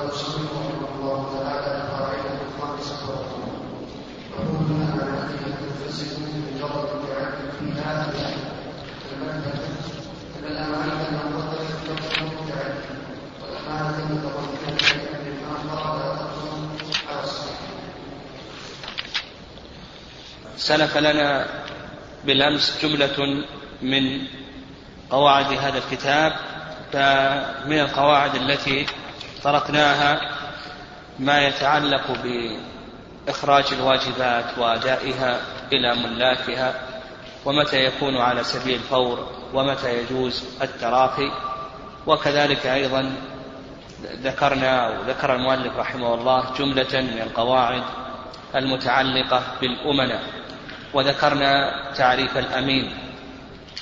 الله تعالى وكل على الصحيح سلف لنا بالأمس جملة من قواعد هذا الكتاب فمن القواعد التي طرقناها ما يتعلق بإخراج الواجبات وأدائها إلى ملاكها ومتى يكون على سبيل الفور ومتى يجوز التراخي وكذلك أيضا ذكرنا أو ذكر المؤلف رحمه الله جملة من القواعد المتعلقة بالأمناء وذكرنا تعريف الأمين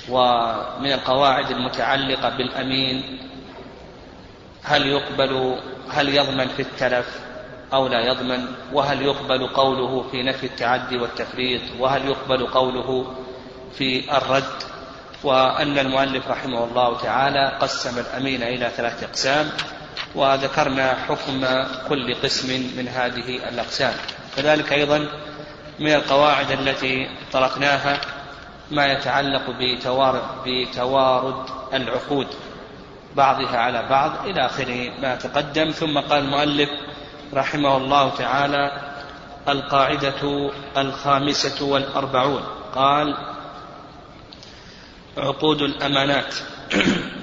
ومن القواعد المتعلقة بالأمين هل يقبل هل يضمن في التلف أو لا يضمن؟ وهل يقبل قوله في نفي التعدي والتفريط؟ وهل يقبل قوله في الرد؟ وأن المؤلف رحمه الله تعالى قسم الأمين إلى ثلاثة أقسام وذكرنا حكم كل قسم من هذه الأقسام. كذلك أيضا من القواعد التي طرقناها ما يتعلق بتوارد, بتوارد العقود. بعضها على بعض إلى آخر ما تقدم. ثم قال المؤلف رحمه الله تعالى القاعدة الخامسة والأربعون. قال عقود الأمانات.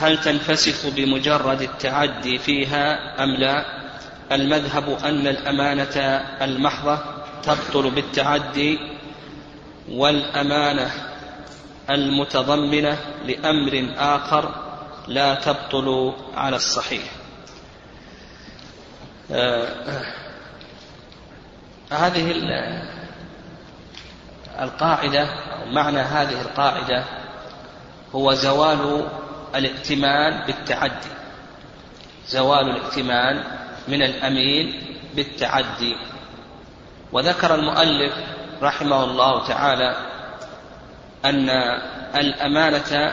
هل تنفسخ بمجرد التعدي فيها أم لا؟ المذهب أن الأمانة المحضة تبطل بالتعدي والأمانة المتضمنة لأمر آخر لا تبطل على الصحيح. آه هذه القاعدة أو معنى هذه القاعدة هو زوال الائتمان بالتعدي. زوال الائتمان من الأمين بالتعدي. وذكر المؤلف رحمه الله تعالى أن الأمانة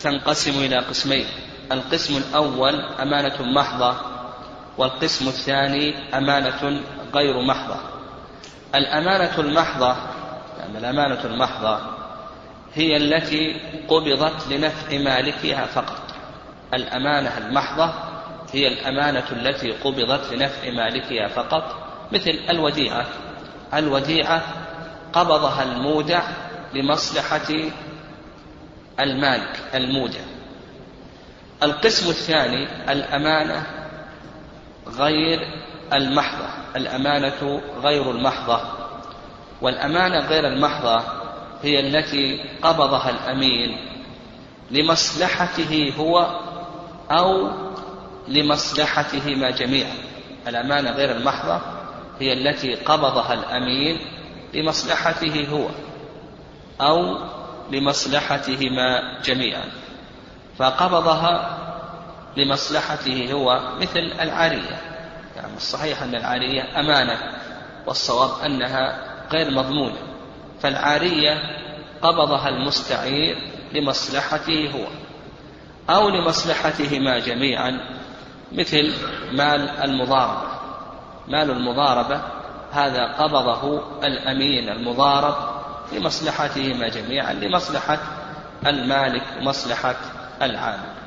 تنقسم إلى قسمين القسم الأول أمانة محضة والقسم الثاني أمانة غير محضة. الأمانة المحضة يعني الأمانة المحضة هي التي قبضت لنفع مالكها فقط. الأمانة المحضة هي الأمانة التي قبضت لنفع مالكها فقط مثل الوديعة. الوديعة قبضها المودع لمصلحة المالك المودع القسم الثاني الأمانة غير المحضة. الأمانة غير المحضة. والأمانة غير المحضة هي التي قبضها الأمين لمصلحته هو أو لمصلحتهما جميعا الأمانة غير المحضة هي التي قبضها الأمين لمصلحته هو. أو لمصلحتهما جميعا. فقبضها لمصلحته هو مثل العارية. يعني الصحيح أن العارية أمانة والصواب أنها غير مضمونة. فالعارية قبضها المستعير لمصلحته هو أو لمصلحتهما جميعا مثل مال المضاربة. مال المضاربة هذا قبضه الأمين المضارب لمصلحتهما جميعا لمصلحة المالك ومصلحة العامل.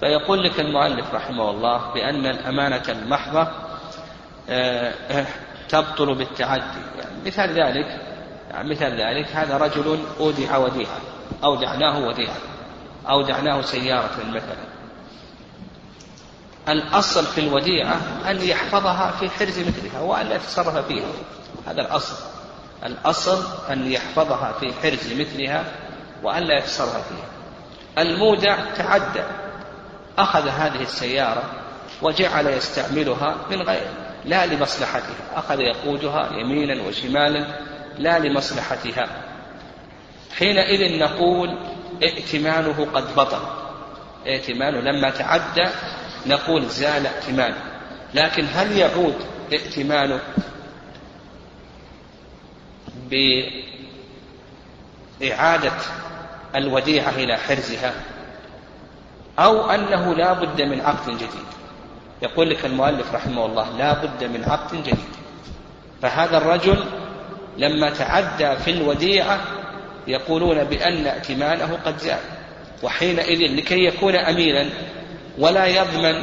فيقول لك المؤلف رحمه الله بأن الأمانة المحضة آه، تبطل بالتعدي. يعني مثال ذلك يعني مثال ذلك هذا رجل أودع وديعة أودعناه وديعة أودعناه سيارة مثلا. الأصل في الوديعة أن يحفظها في حرز مثلها وأن لا يتصرف فيها. هذا الأصل. الأصل أن يحفظها في حرز مثلها وأن لا يتصرف فيها. المودع تعدى أخذ هذه السيارة وجعل يستعملها من غير لا لمصلحتها أخذ يقودها يمينا وشمالا لا لمصلحتها. حينئذ نقول ائتمانه قد بطل. ائتمانه لما تعدى نقول زال ائتمانه. لكن هل يعود ائتمانه بإعادة الوديعة إلى حرزها أو أنه لا بد من عقد جديد. يقول لك المؤلف رحمه الله لا بد من عقد جديد. فهذا الرجل لما تعدى في الوديعة يقولون بأن ائتمانه قد زال وحينئذ لكي يكون أمينا ولا يضمن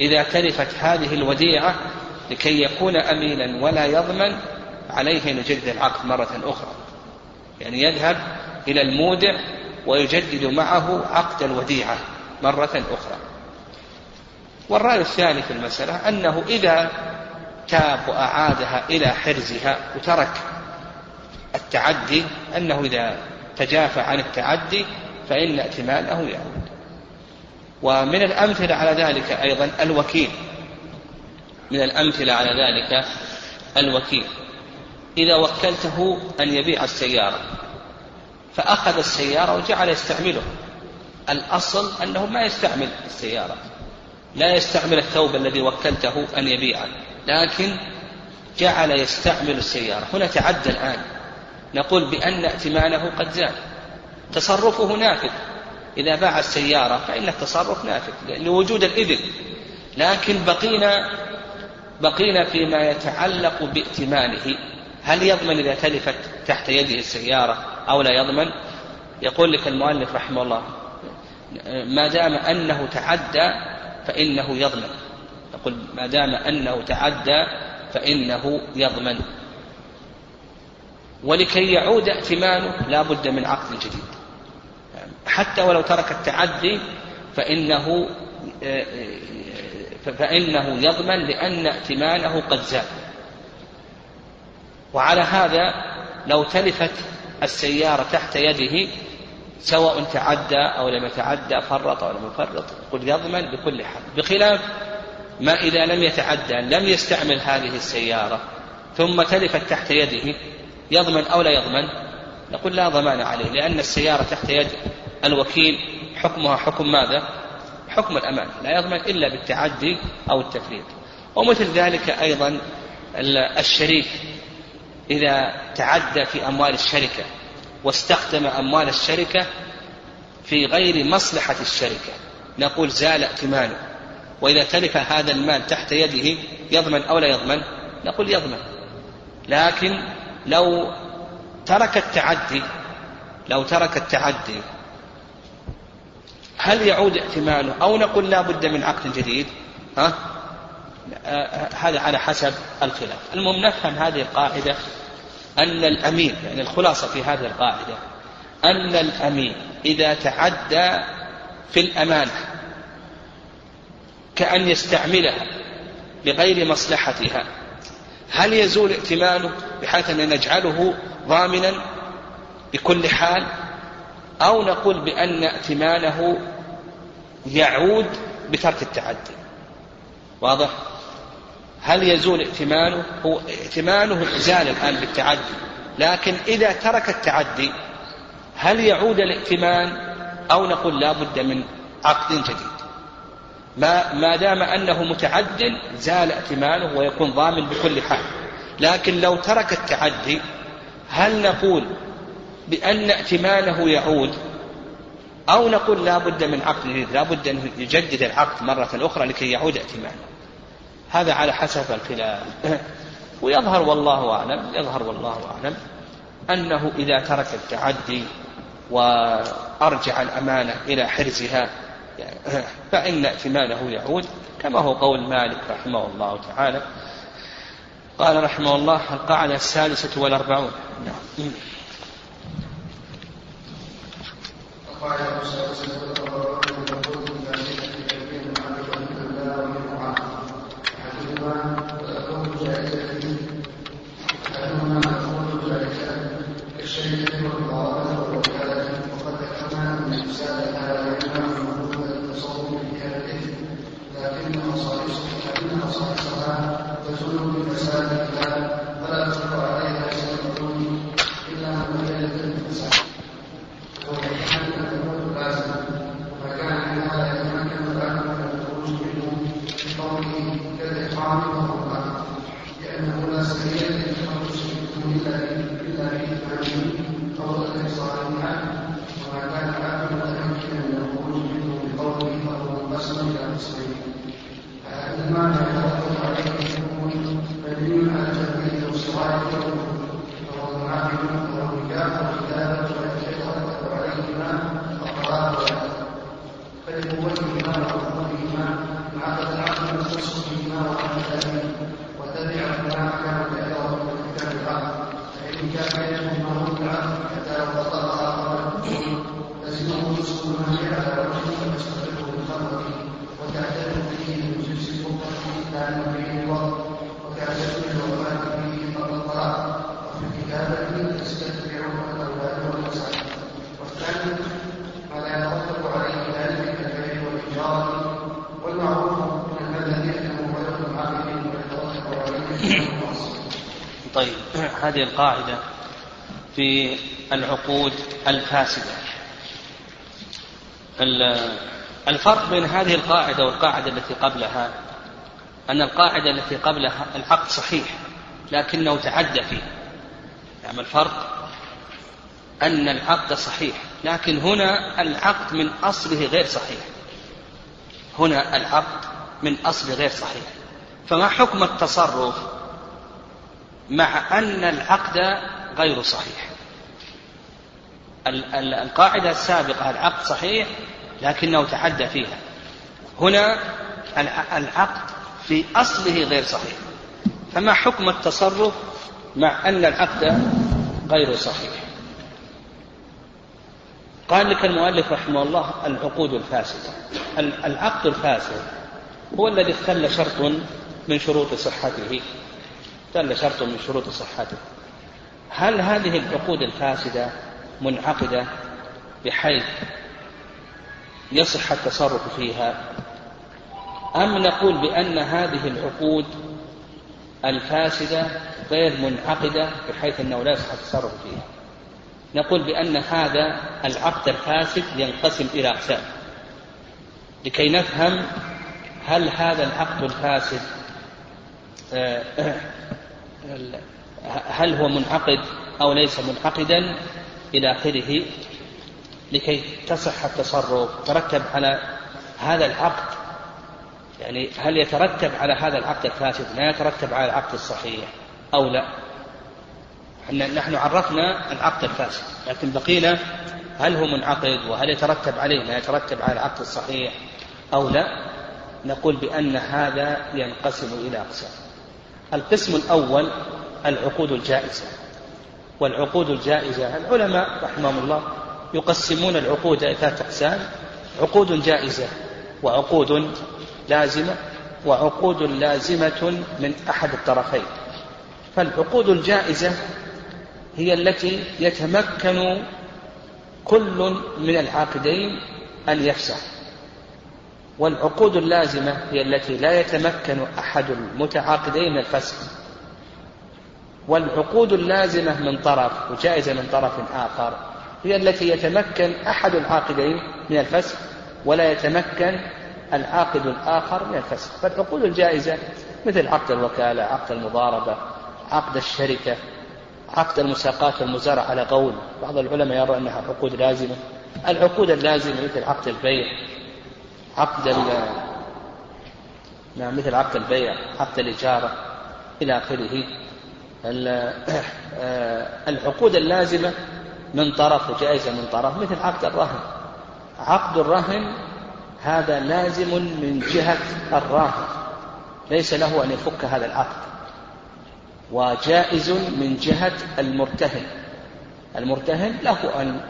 إذا تلفت هذه الوديعة لكي يكون أمينا ولا يضمن عليه أن يجدد العقد مرة أخرى. يعني يذهب إلى المودع ويجدد معه عقد الوديعة مرة أخرى. والرأي الثاني في المسألة أنه إذا تاب وأعادها إلى حرزها وترك التعدي أنه إذا تجافى عن التعدي فإن ائتمانه يعود. ومن الأمثلة على ذلك أيضا الوكيل. من الأمثلة على ذلك الوكيل. إذا وكلته أن يبيع السيارة. فأخذ السيارة وجعل يستعمله. الأصل أنه ما يستعمل السيارة. لا يستعمل الثوب الذي وكلته أن يبيعه. لكن جعل يستعمل السيارة. هنا تعدى الآن. نقول بأن ائتمانه قد زال تصرفه نافذ. إذا باع السيارة فإن التصرف نافذ لوجود الإذن. لكن بقينا بقينا فيما يتعلق بائتمانه. هل يضمن إذا تلفت تحت يده السيارة أو لا يضمن؟ يقول لك المؤلف رحمه الله ما دام أنه تعدى فإنه يضمن. يقول ما دام أنه تعدى فإنه يضمن. ولكي يعود ائتمانه لا بد من عقد جديد. حتى ولو ترك التعدي فإنه فإنه يضمن لأن ائتمانه قد زاد. وعلى هذا لو تلفت السيارة تحت يده سواء تعدى أو لم يتعدى فرط أو لم يفرط قل يضمن بكل حال. بخلاف ما إذا لم يتعدى لم يستعمل هذه السيارة ثم تلفت تحت يده يضمن أو لا يضمن؟ نقول لا ضمان عليه لأن السيارة تحت يد الوكيل. حكمها حكم ماذا؟ حكم الأمان لا يضمن إلا بالتعدي أو التفريط. ومثل ذلك أيضا الشريك إذا تعدى في أموال الشركة واستخدم أموال الشركة في غير مصلحة الشركة. نقول زال ائتمانه وإذا تلف هذا المال تحت يده يضمن أو لا يضمن؟ نقول يضمن. لكن لو ترك التعدي لو ترك التعدي هل يعود ائتمانه أو نقول لا بد من عقد جديد؟ ها؟ هذا على حسب الخلاف. المهم نفهم هذه القاعدة أن الأمين يعني الخلاصة في هذه القاعدة أن الأمين إذا تعدى في الأمانة كأن يستعملها لغير مصلحتها هل يزول ائتمانه بحيث أن نجعله ضامنا بكل حال؟ أو نقول بأن ائتمانه يعود بترك التعدي. واضح؟ هل يزول ائتمانه؟ هو ائتمانه زال الآن بالتعدي. لكن إذا ترك التعدي هل يعود الائتمان أو نقول لا بد من عقد جديد؟ ما, ما دام أنه متعد زال ائتمانه ويكون ضامن بكل حال. لكن لو ترك التعدي هل نقول بأن ائتمانه يعود أو نقول لا بد من عقد جديد؟ لا بد أن يجدد العقد مرة أخرى لكي يعود ائتمانه. هذا على حسب الخلاف. ويظهر والله أعلم يظهر والله أعلم أنه إذا ترك التعدي وأرجع الأمانة إلى حرزها فإن ائتمانه يعود كما هو قول مالك رحمه الله تعالى. قال رحمه الله القاعدة السادسة والأربعون. نعم. القاعدة السادسة والأربعون. إلى هذه القاعدة في العقود الفاسدة. الفرق بين هذه القاعدة والقاعدة التي قبلها أن القاعدة التي قبلها العقد صحيح لكنه تعدى فيه. يعني الفرق أن العقد صحيح لكن هنا العقد من أصله غير صحيح. هنا العقد من أصله غير صحيح. فما حكم التصرف؟ مع أن العقد غير صحيح. القاعدة السابقة العقد صحيح لكنه تعدى فيها. هنا العقد في أصله غير صحيح. فما حكم التصرف مع أن العقد غير صحيح؟ قال لك المؤلف رحمه الله العقود الفاسدة. العقد الفاسد هو الذي اختل شرط من شروط صحته. اختل شرط من شروط صحته. هل هذه العقود الفاسدة منعقدة بحيث يصح التصرف فيها؟ أم نقول بأن هذه العقود الفاسدة غير منعقدة بحيث أنه لا يصح التصرف فيها؟ نقول بأن هذا العقد الفاسد ينقسم إلى أقسام. لكي نفهم هل هذا العقد الفاسد آه، هل هو منعقد أو ليس منعقدا إلى آخره لكي تصح التصرف ترتب على هذا العقد. يعني هل يترتب على هذا العقد الفاسد ما يترتب على العقد الصحيح أو لا. نحن عرفنا العقد الفاسد لكن بقينا هل هو منعقد وهل يترتب عليه؟ ما يترتب على العقد الصحيح أو لا. نقول بأن هذا ينقسم إلى أقسام. القسم الأول العقود الجائزة. والعقود الجائزة العلماء رحمهم الله يقسمون العقود إلى ثلاثة أقسام عقود جائزة وعقود لازمة وعقود لازمة من أحد الطرفين. فالعقود الجائزة هي التي يتمكن كل من العاقدين أن يفسح والعقود اللازمة هي التي لا يتمكن أحد المتعاقدين من الفسخ والعقود اللازمة من طرف وجائزة من طرف آخر هي التي يتمكن أحد العاقدين من الفسخ ولا يتمكن العاقد الآخر من الفسخ فالعقود الجائزة مثل عقد الوكالة عقد المضاربة عقد الشركة عقد المساقات والمزارع على قول. بعض العلماء يرى أنها عقود لازمة. العقود اللازمة مثل عقد البيع عقد نعم مثل عقد البيع عقد الإجارة إلى آخره. العقود اللازمة من طرف وجائزة من طرف مثل عقد الرهن. عقد الرهن هذا لازم من جهة الراهن. ليس له أن يفك هذا العقد. وجائز من جهة المرتهن. المرتهن له أن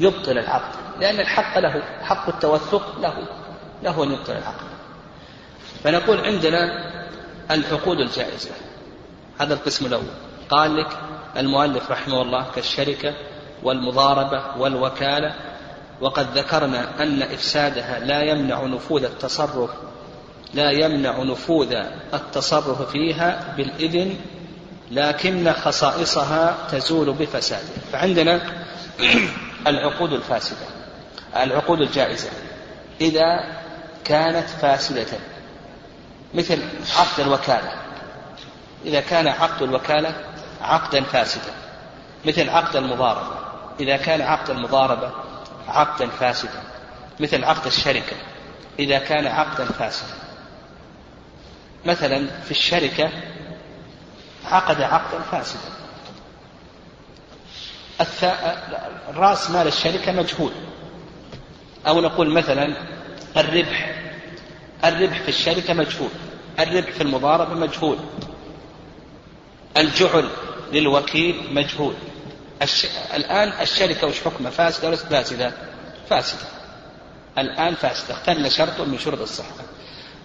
يبطل العقد لأن الحق له حق التوثق له. له أن يبطل العقد فنقول عندنا العقود الجائزة. هذا القسم الأول. قال لك المؤلف رحمه الله كالشركة والمضاربة والوكالة وقد ذكرنا أن إفسادها لا يمنع نفوذ التصرف لا يمنع نفوذ التصرف فيها بالإذن لكن خصائصها تزول بفسادها فعندنا العقود الفاسدة العقود الجائزة. إذا كانت فاسدة. مثل عقد الوكالة. إذا كان عقد الوكالة عقدا فاسدا. مثل عقد المضاربة. إذا كان عقد المضاربة عقدا فاسدا. مثل عقد الشركة. إذا كان عقدا فاسدا. مثلا في الشركة عقد عقدا فاسدا. رأس مال الشركة مجهول. أو نقول مثلا الربح. الربح في الشركة مجهول. الربح في المضاربة مجهول. الجعل للوكيل مجهول. الش... الآن الشركة وش حكمها؟ فاسدة ولا فاسدة؟ فاسدة. الآن فاسدة. اختل شرط من شروط الصحة.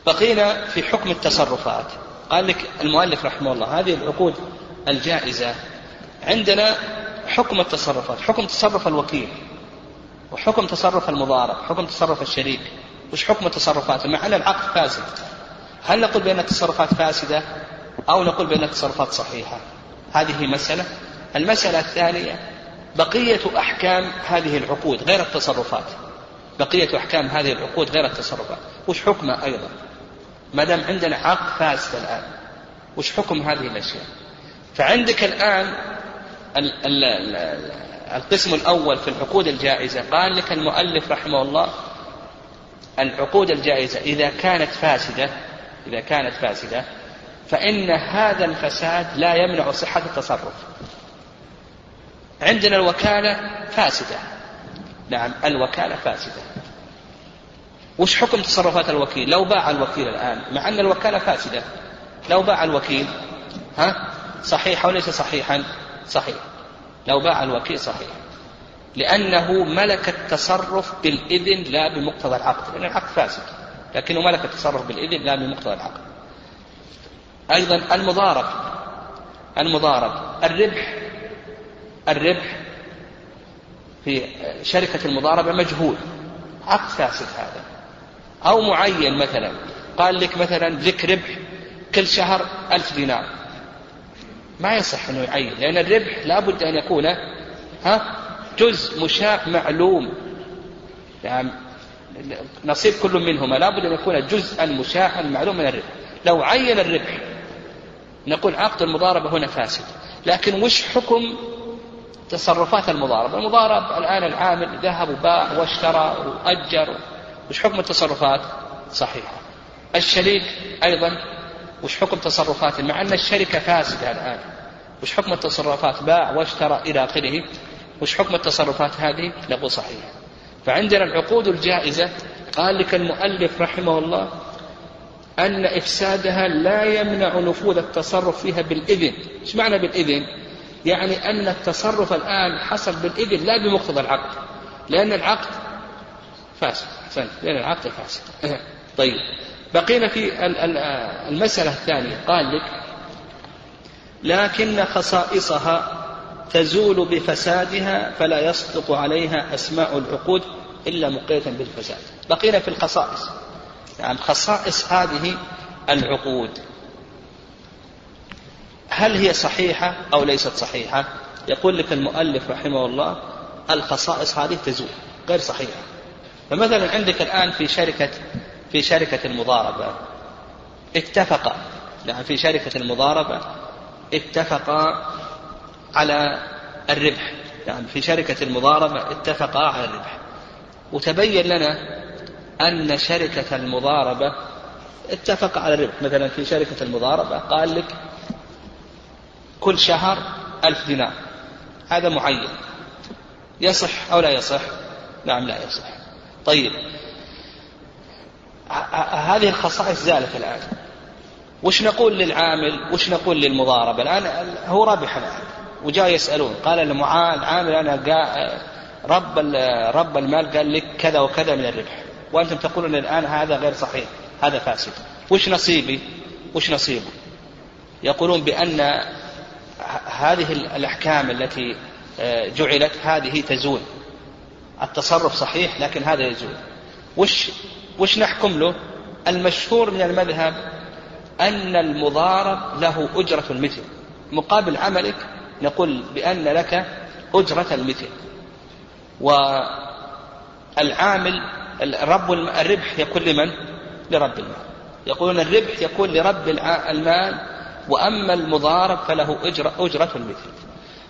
بقينا في حكم التصرفات. قال لك المؤلف رحمه الله هذه العقود الجائزة. عندنا حكم التصرفات حكم تصرف الوكيل وحكم تصرف المضارب حكم تصرف الشريك. وش حكم التصرفات؟ مع أن العقد فاسد. هل نقول بأن التصرفات فاسدة أو نقول بأن التصرفات صحيحة؟ هذه مسألة. المسألة الثانية بقية أحكام هذه العقود غير التصرفات. بقية أحكام هذه العقود غير التصرفات. وش حكمها أيضا؟ ما دام عندنا عقد فاسد الآن وش حكم هذه الأشياء؟ فعندك الآن القسم الأول في العقود الجائزة. قال لك المؤلف رحمه الله العقود الجائزة إذا كانت فاسدة إذا كانت فاسدة فإن هذا الفساد لا يمنع صحة التصرف. عندنا الوكالة فاسدة. نعم الوكالة فاسدة. وش حكم تصرفات الوكيل؟ لو باع الوكيل الآن مع أن الوكالة فاسدة لو باع الوكيل ها؟ صحيح وليس صحيحا؟ صحيح. لو باع الوكيل صحيح. لأنه ملك التصرف بالإذن لا بمقتضى العقد. لأن العقد فاسد لكنه ملك التصرف بالإذن لا بمقتضى العقد. أيضا المضارب المضارب الربح الربح في شركة المضاربة مجهول. عقد فاسد هذا. أو معين مثلا قال لك مثلا لك ربح كل شهر ألف دينار. ما يصح أنه يعين لأن الربح لابد أن يكون ها؟ جزء مشاع معلوم. يعني نصيب كل منهما. لابد أن يكون جزءا مشاعا معلوم من الربح. لو عين الربح نقول عقد المضاربة هنا فاسد. لكن وش حكم تصرفات المضاربة؟ المضارب الآن العامل ذهب وباع واشترى وأجر. وش حكم التصرفات؟ صحيحة. الشريك أيضا وش حكم تصرفاته؟ مع أن الشركة فاسدة الآن. وش حكم التصرفات؟ باع واشترى إلى آخره. وش حكم التصرفات هذه؟ نقول صحيح. فعندنا العقود الجائزة قال لك المؤلف رحمه الله أن إفسادها لا يمنع نفوذ التصرف فيها بالإذن. إيش معنى بالإذن؟ يعني أن التصرف الآن حصل بالإذن لا بمقتضى العقد. لأن العقد فاسد. أحسنت. لأن العقد فاسد. طيب. بقينا في المسألة الثانية. قال لك لكن خصائصها تزول بفسادها فلا يصدق عليها أسماء العقود إلا مقيدة بالفساد. بقينا في الخصائص. يعني خصائص هذه العقود. هل هي صحيحة أو ليست صحيحة؟ يقول لك المؤلف رحمه الله الخصائص هذه تزول غير صحيحة. فمثلا عندك الآن في شركة في شركة المضاربة. اتفق يعني في شركة المضاربة اتفقا على الربح. يعني في شركة المضاربة اتفقا على الربح. وتبين لنا أن شركة المضاربة اتفق على الربح. مثلا في شركة المضاربة قال لك كل شهر ألف دينار. هذا معين. يصح أو لا يصح؟ نعم لا يصح. طيب. هذه الخصائص زالت الآن. وش نقول للعامل؟ وش نقول للمضاربة؟ الآن هو رابح الآن وجاء يسألون. قال العامل أنا رب رب المال قال لك كذا وكذا من الربح. وأنتم تقولون الآن هذا غير صحيح هذا فاسد. وش نصيبي؟ وش نصيبه؟ يقولون بأن هذه الأحكام التي آه، جعلت هذه تزول. التصرف صحيح لكن هذا يزول. وش وش نحكم له؟ المشهور من المذهب أن المضارب له أجرة المثل. مقابل عملك نقول بأن لك أجرة المثل. والعامل رب الربح يكون لمن؟ لرب المال. يقولون الربح يكون لرب المال وأما المضارب فله أجرة, أجرة المثل.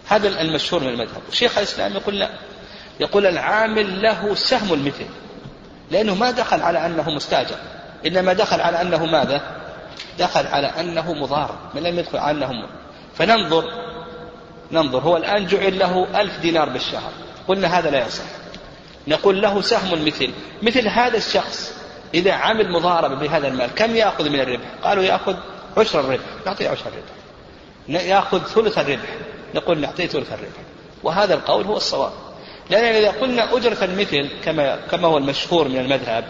هذا المشهور من المذهب. وشيخ الإسلام يقول لا. يقول العامل له سهم المثل. لأنه ما دخل على أنه مستاجر. إنما دخل على أنه ماذا؟ دخل على أنه مضارب. من لم يدخل على أنه فننظر ننظر هو الآن جعل له ألف دينار بالشهر. قلنا هذا لا يصح. نقول له سهم مثل مثل هذا الشخص إذا عمل مضاربة بهذا المال كم يأخذ من الربح؟ قالوا يأخذ عشر الربح. نعطيه عشر الربح. يأخذ ثلث الربح. نقول نعطيه ثلث الربح. وهذا القول هو الصواب. لأن إذا قلنا أجرة المثل كما كما هو المشهور من المذهب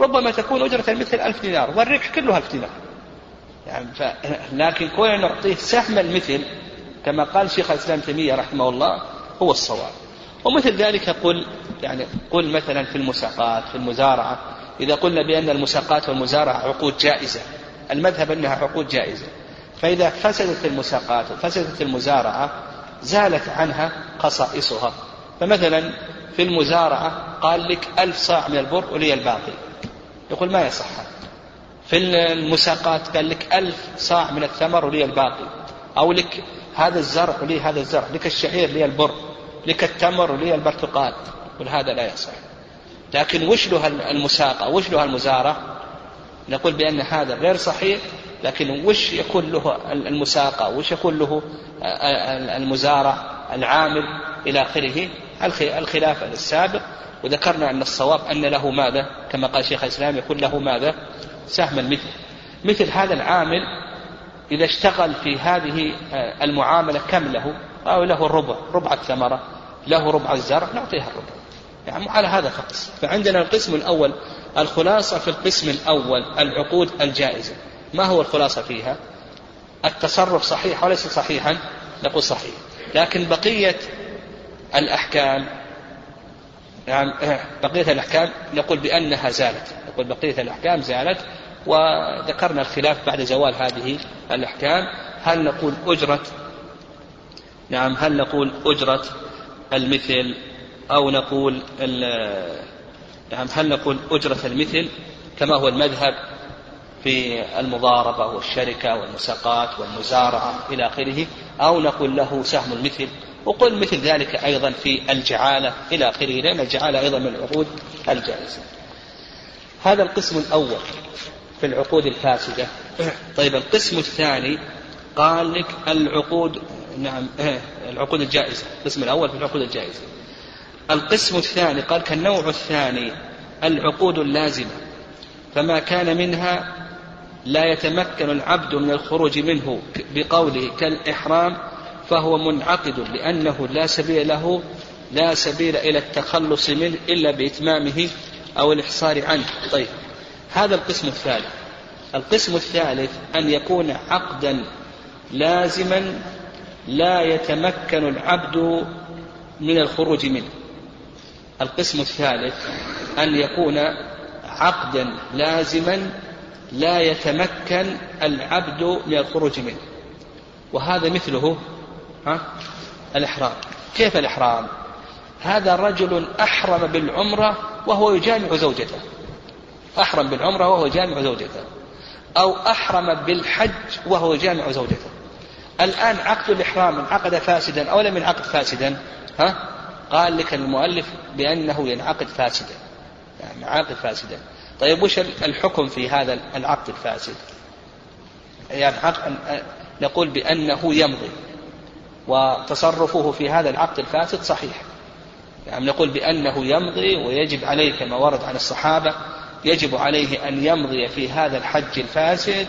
ربما تكون أجرة المثل ألف دينار والربح كله ألف دينار. يعني ف... لكن كون نعطيه سهم المثل كما قال شيخ الإسلام تيمية رحمه الله هو الصواب. ومثل ذلك قل يعني قل مثلا في المساقات في المزارعة. إذا قلنا بأن المساقات والمزارعة عقود جائزة المذهب أنها عقود جائزة. فإذا فسدت المساقات وفسدت المزارعة زالت عنها خصائصها. فمثلا في المزارعة قال لك ألف صاع من البر ولي الباقي. يقول ما يصح؟ في المساقات قال لك ألف صاع من الثمر ولي الباقي. أو لك هذا الزرع ولي هذا الزرع لك الشعير لي البر لك التمر ولي البرتقال. يقول هذا لا يصح. لكن وش له المساقة؟ وش له المزارع نقول بأن هذا غير صحيح لكن وش يكون له المساقة؟ وش يكون له المزارع العامل إلى آخره؟ الخلاف السابق. وذكرنا أن الصواب أن له ماذا؟ كما قال شيخ الإسلام يكون له ماذا؟ سهم المثل. مثل هذا العامل إذا اشتغل في هذه المعاملة كم له؟ أو له الربع ربع الثمرة له ربع الزرع نعطيها الربع. يعني على هذا فقس فعندنا القسم الأول الخلاصة في القسم الأول العقود الجائزة. ما هو الخلاصة فيها؟ التصرف صحيح وليس صحيحا؟ نقول صحيح. لكن بقية الأحكام يعني بقية الأحكام نقول بأنها زالت. نقول بقية الأحكام زالت وذكرنا الخلاف بعد زوال هذه الأحكام. هل نقول أجرة؟ نعم هل نقول أجرة المثل أو نقول نعم هل نقول أجرة المثل كما هو المذهب في المضاربة والشركة والمساقات والمزارعة إلى آخره أو نقول له سهم المثل؟ وقل مثل ذلك أيضا في الجعالة إلى آخره لأن الجعالة أيضا من العقود الجائزة. هذا القسم الأول. في العقود الفاسدة. طيب القسم الثاني قال لك العقود نعم العقود الجائزة. القسم الأول في العقود الجائزة. القسم الثاني قال كالنوع الثاني العقود اللازمة. فما كان منها لا يتمكن العبد من الخروج منه بقوله كالإحرام فهو منعقد لأنه لا سبيل له لا سبيل إلى التخلص منه إلا بإتمامه أو الإحصار عنه. طيب هذا القسم الثالث. القسم الثالث أن يكون عقدا لازما لا يتمكن العبد من الخروج منه. القسم الثالث أن يكون عقدا لازما لا يتمكن العبد من الخروج منه. وهذا مثله ها الإحرام. كيف الإحرام؟ هذا رجل أحرم بالعمرة وهو يجامع زوجته. أحرم بالعمرة وهو يجامع زوجته أو أحرم بالحج وهو يجامع زوجته. الآن عقد الإحرام انعقد فاسدا أو لم ينعقد فاسدا ها؟ قال لك المؤلف بأنه ينعقد فاسدا. يعني عقد فاسدا. طيب وش الحكم في هذا العقد الفاسد؟ يعني عقد نقول بأنه يمضي. وتصرفه في هذا العقد الفاسد صحيح. يعني نقول بأنه يمضي ويجب عليه كما ورد عن الصحابة يجب عليه أن يمضي في هذا الحج الفاسد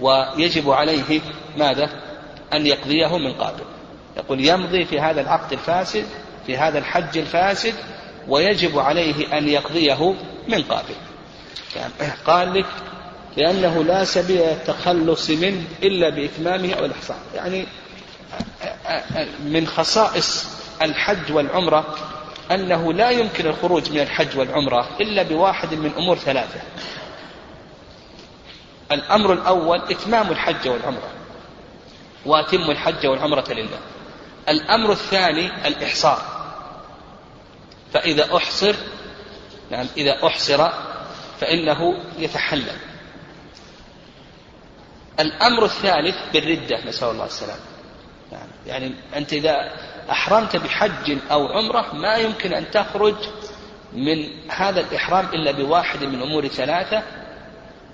ويجب عليه ماذا؟ أن يقضيه من قابل. يقول يمضي في هذا العقد الفاسد في هذا الحج الفاسد ويجب عليه أن يقضيه من قابل. قال لك لأنه لا سبيل التخلص منه إلا بإتمامه أو الإحصان يعني من خصائص الحج والعمرة أنه لا يمكن الخروج من الحج والعمرة إلا بواحد من أمور ثلاثة. الأمر الأول إتمام الحج والعمرة وأتم الحج والعمرة لله. الأمر الثاني الإحصار. فإذا أحصر يعني إذا أحصر فإنه يتحلل. الأمر الثالث بالردة نسأل الله السلامة. يعني, يعني أنت إذا أحرمت بحج أو عمرة ما يمكن أن تخرج من هذا الإحرام إلا بواحد من أمور ثلاثة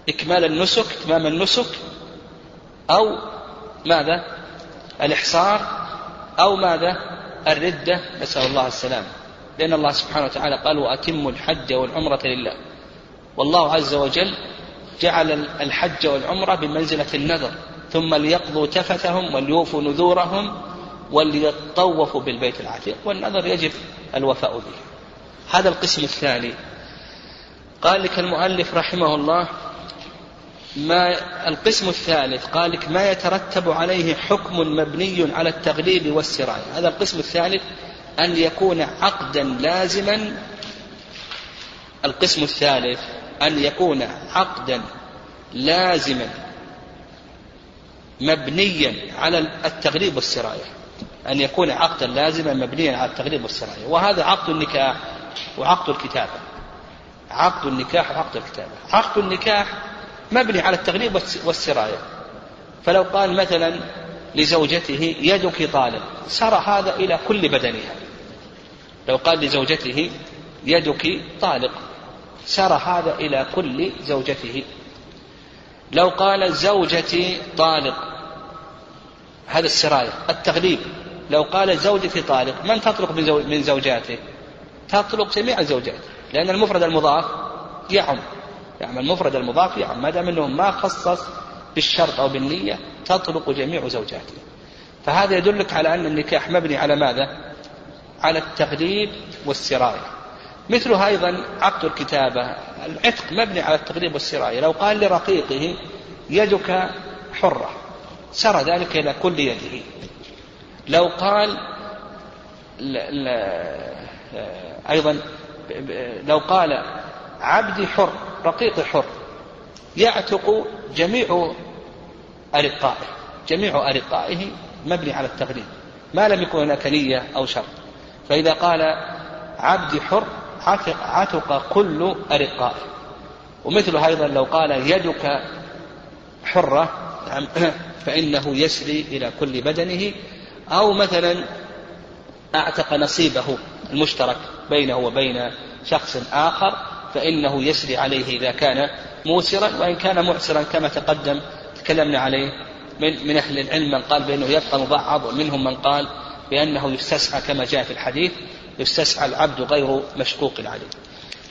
إكمال النسك إتمام النسك أو ماذا؟ الإحصار أو ماذا؟ الردة. نسأل الله السلامة. لأن الله سبحانه وتعالى قال وأتموا الحج والعمرة لله. والله عز وجل جعل الحج والعمرة بمنزلة النذر ثم ليقضوا تفثهم وليوفوا نذورهم وليطوفوا بالبيت العتيق والنذر يجب الوفاء به. هذا القسم الثاني. قال لك المؤلف رحمه الله ما القسم الثالث قال لك ما يترتب عليه حكم مبني على التغليب والسراية. هذا القسم الثالث أن يكون عقدا لازما. القسم الثالث أن يكون عقدا لازما مبنيا على التغليب والسراية. أن يكون عقدا لازما مبنيا على التغليب والسراية. وهذا عقد النكاح وعقد الكتابة. عقد النكاح وعقد الكتابة. عقد النكاح مبني على التغليب والسراية. فلو قال مثلا لزوجته يدك طالب سرى هذا إلى كل بدنها. لو قال لزوجته يدك طالق سرى هذا إلى كل زوجته. لو قال زوجتي طالق هذا السراية التغليب. لو قال زوجتي طالق من تطلق من زوجاته؟ تطلق جميع الزوجات لأن المفرد المضاف يعم. يعني المفرد المضاف يعم ما دام أنه ما خصص بالشرط أو بالنية تطلق جميع زوجاته. فهذا يدلك على أن النكاح مبني على ماذا؟ على التغليب والسراية. مثلها أيضا عقد الكتابة. العتق مبني على التغليب والسراية. لو قال لرقيقه يدك حرة. سرى ذلك إلى كل يده. لو قال أيضا لو قال عبدي حر رقيقي حر يعتق جميع أرقائه جميع أرقائه مبني على التغليب ما لم يكن هناك نية أو شرط. فإذا قال عبدي حر عتق, عتق كل أرقائه. ومثله أيضا لو قال يدك حرة نعم، فإنه يسري إلى كل بدنه أو مثلا أعتق نصيبه المشترك بينه وبين شخص آخر فإنه يسري عليه إذا كان موسرا وإن كان معسرا كما تقدم تكلمنا عليه من من أهل العلم من قال بأنه يبقى مبعض ومنهم من قال بأنه يستسعى كما جاء في الحديث يستسعى العبد غير مشقوق عليه.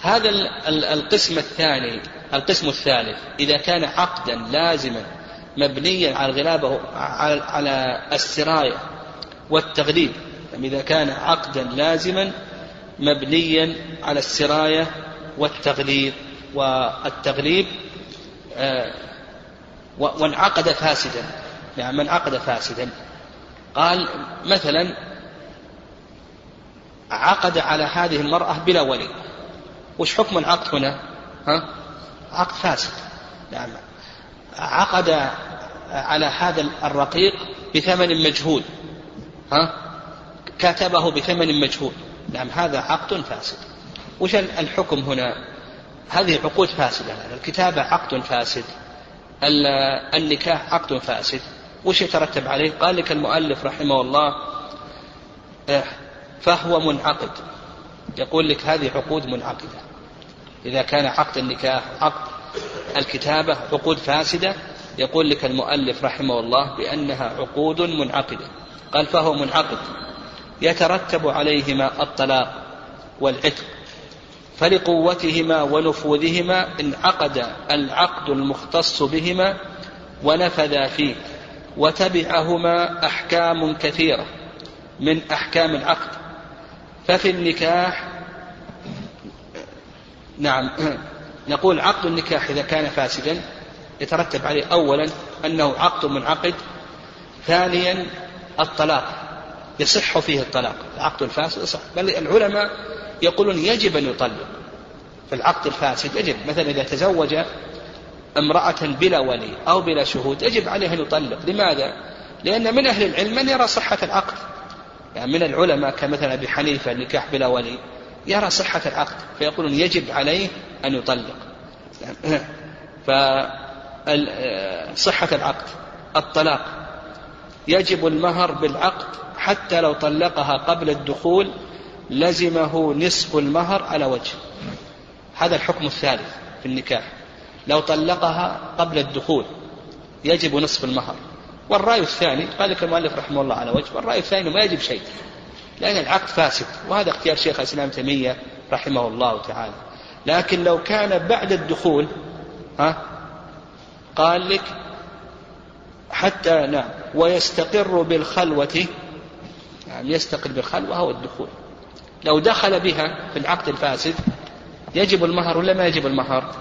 هذا القسم الثاني القسم الثالث إذا كان عقدا لازما مبنيا على الغلابة على السراية والتغليب يعني إذا كان عقدا لازما مبنيا على السراية والتغليب. والتغليب آه، وانعقد فاسدا يعني من عقد فاسدا. قال مثلا عقد على هذه المرأة بلا ولي. وش حكم العقد هنا؟ ها؟ عقد فاسد. نعم. عقد على هذا الرقيق بثمن مجهول. ها؟ كتبه بثمن مجهول. نعم هذا عقد فاسد. وش الحكم هنا؟ هذه عقود فاسدة. الكتابة عقد فاسد. النكاح عقد فاسد. وش يترتب عليه؟ قال لك المؤلف رحمه الله إيه، فهو منعقد. يقول لك هذه عقود منعقدة. إذا كان عقد النكاح عقد الكتابة عقود فاسدة يقول لك المؤلف رحمه الله بأنها عقود منعقدة. قال فهو منعقد يترتب عليهما الطلاق والعتق فلقوتهما ونفوذهما انعقد العقد المختص بهما ونفذا فيه وتبعهما أحكام كثيرة من أحكام العقد ففي النكاح نعم نقول عقد النكاح إذا كان فاسدا يترتب عليه اولا أنه عقد منعقد ثانيا الطلاق يصح فيه الطلاق العقد الفاسد يصح. بل العلماء يقولون يجب أن يطلق في العقد الفاسد يجب. مثلا إذا تزوج امرأة بلا ولي أو بلا شهود يجب عليه أن يطلق. لماذا؟ لأن من أهل العلم من يرى صحة العقد. يعني من العلماء كمثلا أبي حنيفة النكاح بلا ولي يرى صحة العقد فيقولون يجب عليه أن يطلق. فصحة العقد الطلاق. يجب المهر بالعقد حتى لو طلقها قبل الدخول لزمه نصف المهر على وجه. هذا الحكم الثالث في النكاح. لو طلقها قبل الدخول يجب نصف المهر. والرأي الثاني قال لك المؤلف رحمه الله على وجه والرأي الثاني ما يجب شيء لأن العقد فاسد وهذا اختيار شيخ الإسلام تيمية رحمه الله تعالى. لكن لو كان بعد الدخول ها قال لك حتى نعم ويستقر بالخلوة نعم يستقر بالخلوة هو الدخول. لو دخل بها في العقد الفاسد يجب المهر ولا ما يجب المهر؟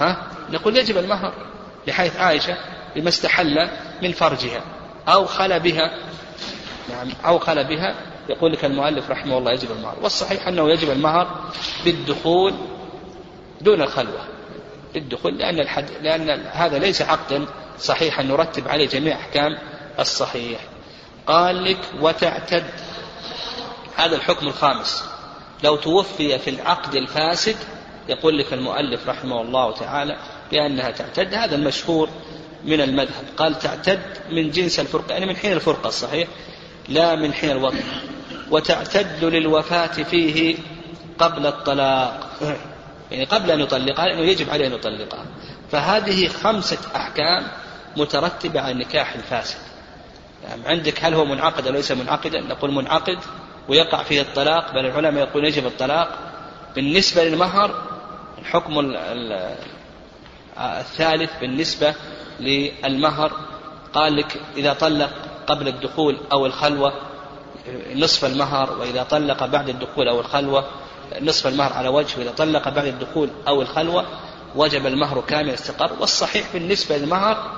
ها؟ نقول يجب المهر لحيث عائشة بما استحل من فرجها أو خل بها نعم أو خل بها يقول لك المؤلف رحمه الله يجب المهر. والصحيح أنه يجب المهر بالدخول دون الخلوة. بالدخول لأن الحد لأن هذا ليس عقدا. صحيحا نرتب عليه جميع أحكام الصحيح. قال لك وتعتد. هذا الحكم الخامس. لو توفي في العقد الفاسد يقول لك المؤلف رحمه الله تعالى بأنها تعتد. هذا المشهور من المذهب. قال تعتد من جنس الفرقة يعني من حين الفرقة الصحيح لا من حين الوضع وتعتد للوفاة فيه قبل الطلاق. يعني قبل أن يطلقها لأنه يجب عليه أن يطلقها. فهذه خمسة أحكام مترتبة على النكاح الفاسد. يعني عندك هل هو منعقد أو ليس منعقدا؟ نقول منعقد ويقع فيه الطلاق بل العلماء يقولون يجب الطلاق. بالنسبة للمهر الحكم الثالث بالنسبة للمهر قال لك إذا طلق قبل الدخول أو الخلوة نصف المهر وإذا طلق بعد الدخول أو الخلوة نصف المهر على وجه وإذا طلق بعد الدخول أو الخلوة وجب المهر كامل استقر. والصحيح بالنسبة للمهر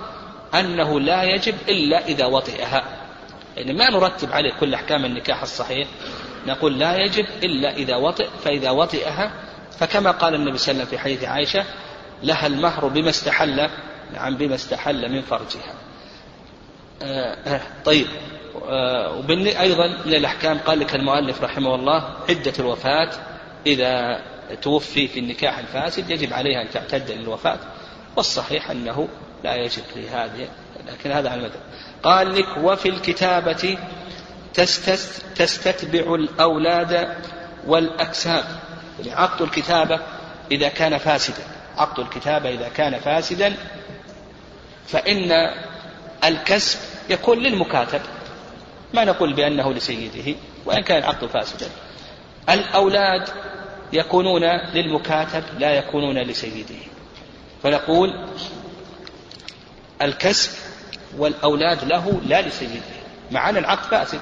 أنه لا يجب إلا إذا وطئها. يعني ما نرتب عليه كل أحكام النكاح الصحيح. نقول لا يجب إلا إذا وطئ فإذا وطئها فكما قال النبي صلى الله عليه وسلم في حديث عائشة لها المهر بما استحل نعم بما استحل من فرجها. آه آه طيب. آه أيضا من الأحكام قال لك المؤلف رحمه الله عدة الوفاة إذا توفي في النكاح الفاسد يجب عليها أن تعتد للوفاة والصحيح أنه لا يجب في هذه لكن هذا على المذهب. قال لك وفي الكتابة تستتبع الأولاد والأكساب. يعني عقد الكتابة إذا كان فاسدا. عقد الكتابة إذا كان فاسدا فإن الكسب يكون للمكاتب. ما نقول بأنه لسيده وإن كان العقد فاسدا. الأولاد يكونون للمكاتب لا يكونون لسيده. فنقول الكسب والأولاد له لا لسيده. مع أن العقد فاسد.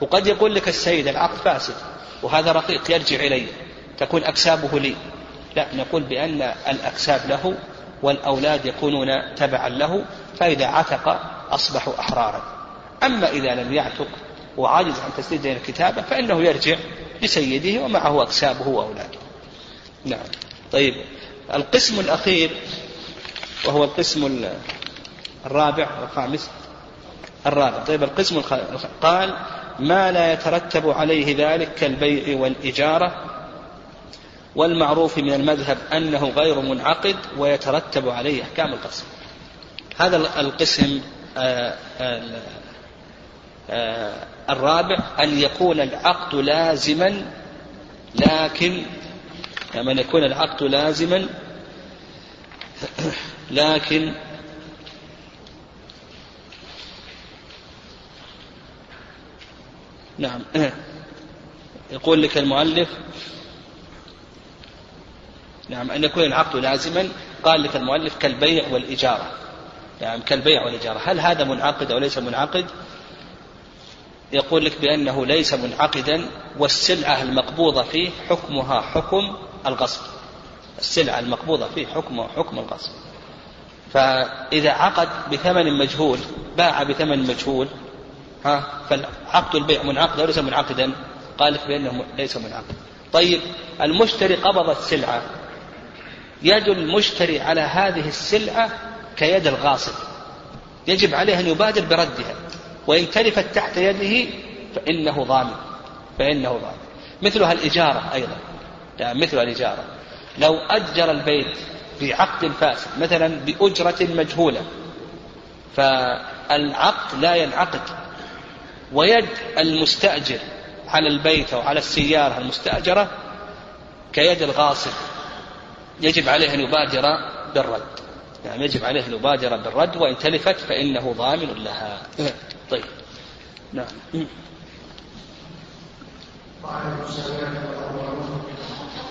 وقد يقول لك السيد العقد فاسد. وهذا رقيق يرجع إلي. تكون أكسابه لي. لا نقول بأن الأكساب له والأولاد يكونون تبعا له فإذا عتق أصبحوا أحرارا. أما إذا لم يعتق وعاجز عن تسديد الكتابة فإنه يرجع لسيده ومعه أكسابه وأولاده. نعم. طيب القسم الأخير وهو القسم الرابع والخامس. الرابع. طيب القسم الخامس قال ما لا يترتب عليه ذلك كالبيع والإجارة والمعروف من المذهب أنه غير منعقد ويترتب عليه أحكام القسم. هذا القسم الرابع أن يكون العقد لازما لكن يعني أن يكون العقد لازما لكن نعم. يقول لك المؤلف نعم أن يكون العقد لازما. قال لك المؤلف كالبيع والإجارة. نعم كالبيع والإجارة. هل هذا منعقد أو ليس منعقد؟ يقول لك بأنه ليس منعقدا والسلعة المقبوضة فيه حكمها حكم الغصب. السلعة المقبوضة فيه حكمها حكم الغصب. فإذا عقد بثمن مجهول باع بثمن مجهول ها فالعقد البيع منعقد أو ليس منعقدا. قال بأنه ليس منعقد. طيب المشتري قبض السلعة. يد المشتري على هذه السلعة كيد الغاصب. يجب عليه أن يبادر بردها. وإن تلفت تحت يده فإنه ضامن فإنه ضامن مثلها الإجارة أيضا. يعني مثل الإجارة. لو أجر البيت بعقد فاسد مثلا بأجرة مجهولة فالعقد لا ينعقد. ويد المستأجر على البيت أو على السيارة المستأجرة كيد الغاصب. يجب عليه أن يبادر بالرد. يعني يجب عليه أن يبادر بالرد وإن تلفت فإنه ضامن لها. طيب. نعم. وعلى السلام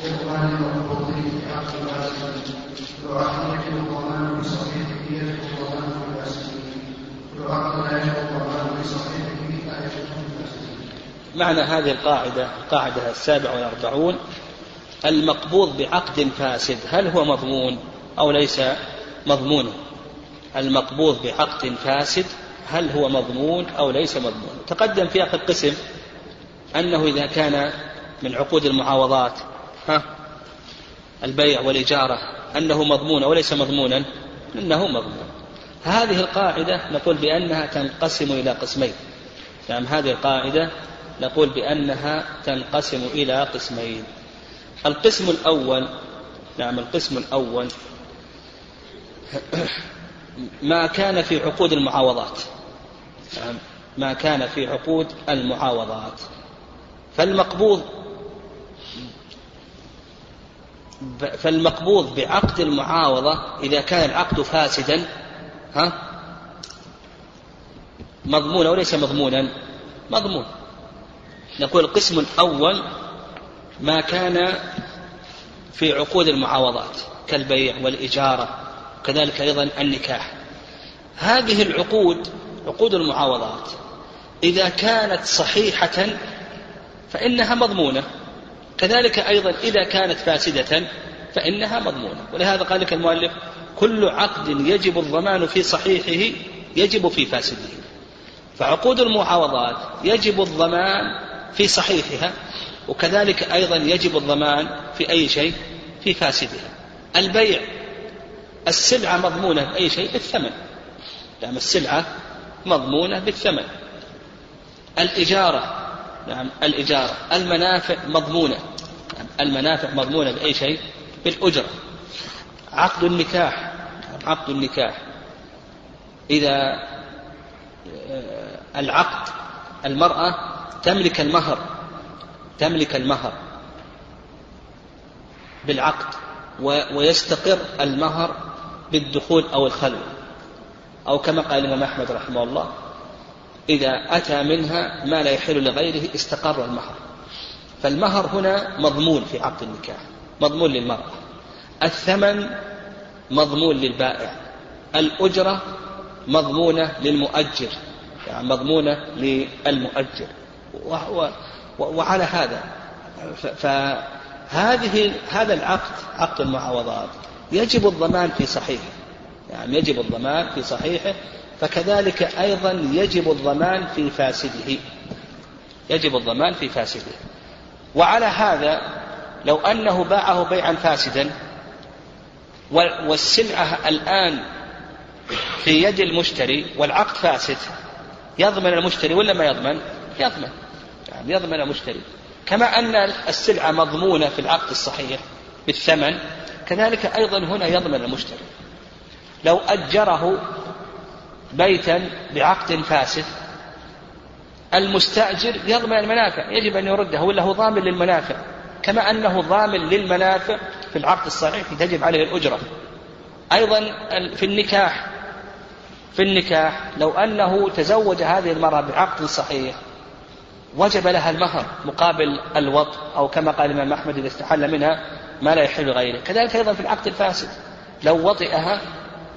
يقبل المقبوضين في عقد يعاقب الضمان بصحيحه يجب الضمان يعاقب لا يجب الضمان بصحيحه لا يجب معنى هذه القاعدة القاعدة السابعة والأربعون المقبوض بعقد فاسد هل هو مضمون أو ليس مضمونا المقبوض بعقد فاسد هل هو مضمون أو ليس مضمون؟ تقدم في آخر قسم أنه إذا كان من عقود المعاوضات ها البيع والإجارة أنه مضمون أو ليس مضمونا إنه مضمون. هذه القاعدة نقول بأنها تنقسم إلى قسمين. نعم هذه القاعدة نقول بأنها تنقسم إلى قسمين. القسم الأول نعم القسم الأول ما كان في عقود المعاوضات. نعم ما كان في عقود المعاوضات. فالمقبوض فالمقبوض بعقد المعاوضة إذا كان العقد فاسدا ها مضمون أو ليس مضمونا مضمون. نقول القسم الأول ما كان في عقود المعاوضات كالبيع والإجارة وكذلك أيضا النكاح. هذه العقود عقود المعاوضات إذا كانت صحيحة فإنها مضمونة. كذلك أيضا إذا كانت فاسدة فإنها مضمونة. ولهذا قال لك المؤلف كل عقد يجب الضمان في صحيحه يجب في فاسده. فعقود المعاوضات يجب الضمان في صحيحها وكذلك أيضا يجب الضمان في أي شيء في فاسدها. البيع السلعة مضمونة بأي شيء بالثمن. نعم السلعة مضمونة بالثمن. الإجارة نعم الإجارة. المنافع مضمونة. نعم المنافع مضمونة بأي شيء بالأجرة. عقد النكاح عقد النكاح. إذا آه، العقد المرأة تملك المهر تملك المهر بالعقد ويستقر المهر بالدخول أو الخلوة أو كما قال الإمام أحمد رحمه الله إذا أتى منها ما لا يحل لغيره استقر المهر. فالمهر هنا مضمون في عقد النكاح مضمون للمرأة. الثمن مضمون للبائع. الأجرة مضمونة للمؤجر يعني مضمونة للمؤجر. وعلى هذا. فهذه هذا العقد عقد المعاوضات يجب الضمان في صحيحه. يعني يجب الضمان في صحيحه فكذلك أيضا يجب الضمان في فاسده. يجب الضمان في فاسده. وعلى هذا لو أنه باعه بيعا فاسدا والسلعة الآن في يد المشتري والعقد فاسد يضمن المشتري ولا ما يضمن؟ يضمن. يعني يضمن المشتري كما أن السلعة مضمونة في العقد الصحيح بالثمن كذلك أيضا هنا يضمن المشتري. لو أجره بيتا بعقد فاسد المستأجر يضمن المنافع يجب أن يرده ولا هو ضامن للمنافع. كما أنه ضامن للمنافع في العقد الصحيح تجب عليه الأجرة. أيضا في النكاح في النكاح لو أنه تزوج هذه المرأة بعقد صحيح وجب لها المهر مقابل الوط أو كما قال الإمام أحمد إذا استحل منها ما لا يحل غيره كذلك أيضا في العقد الفاسد. لو وطئها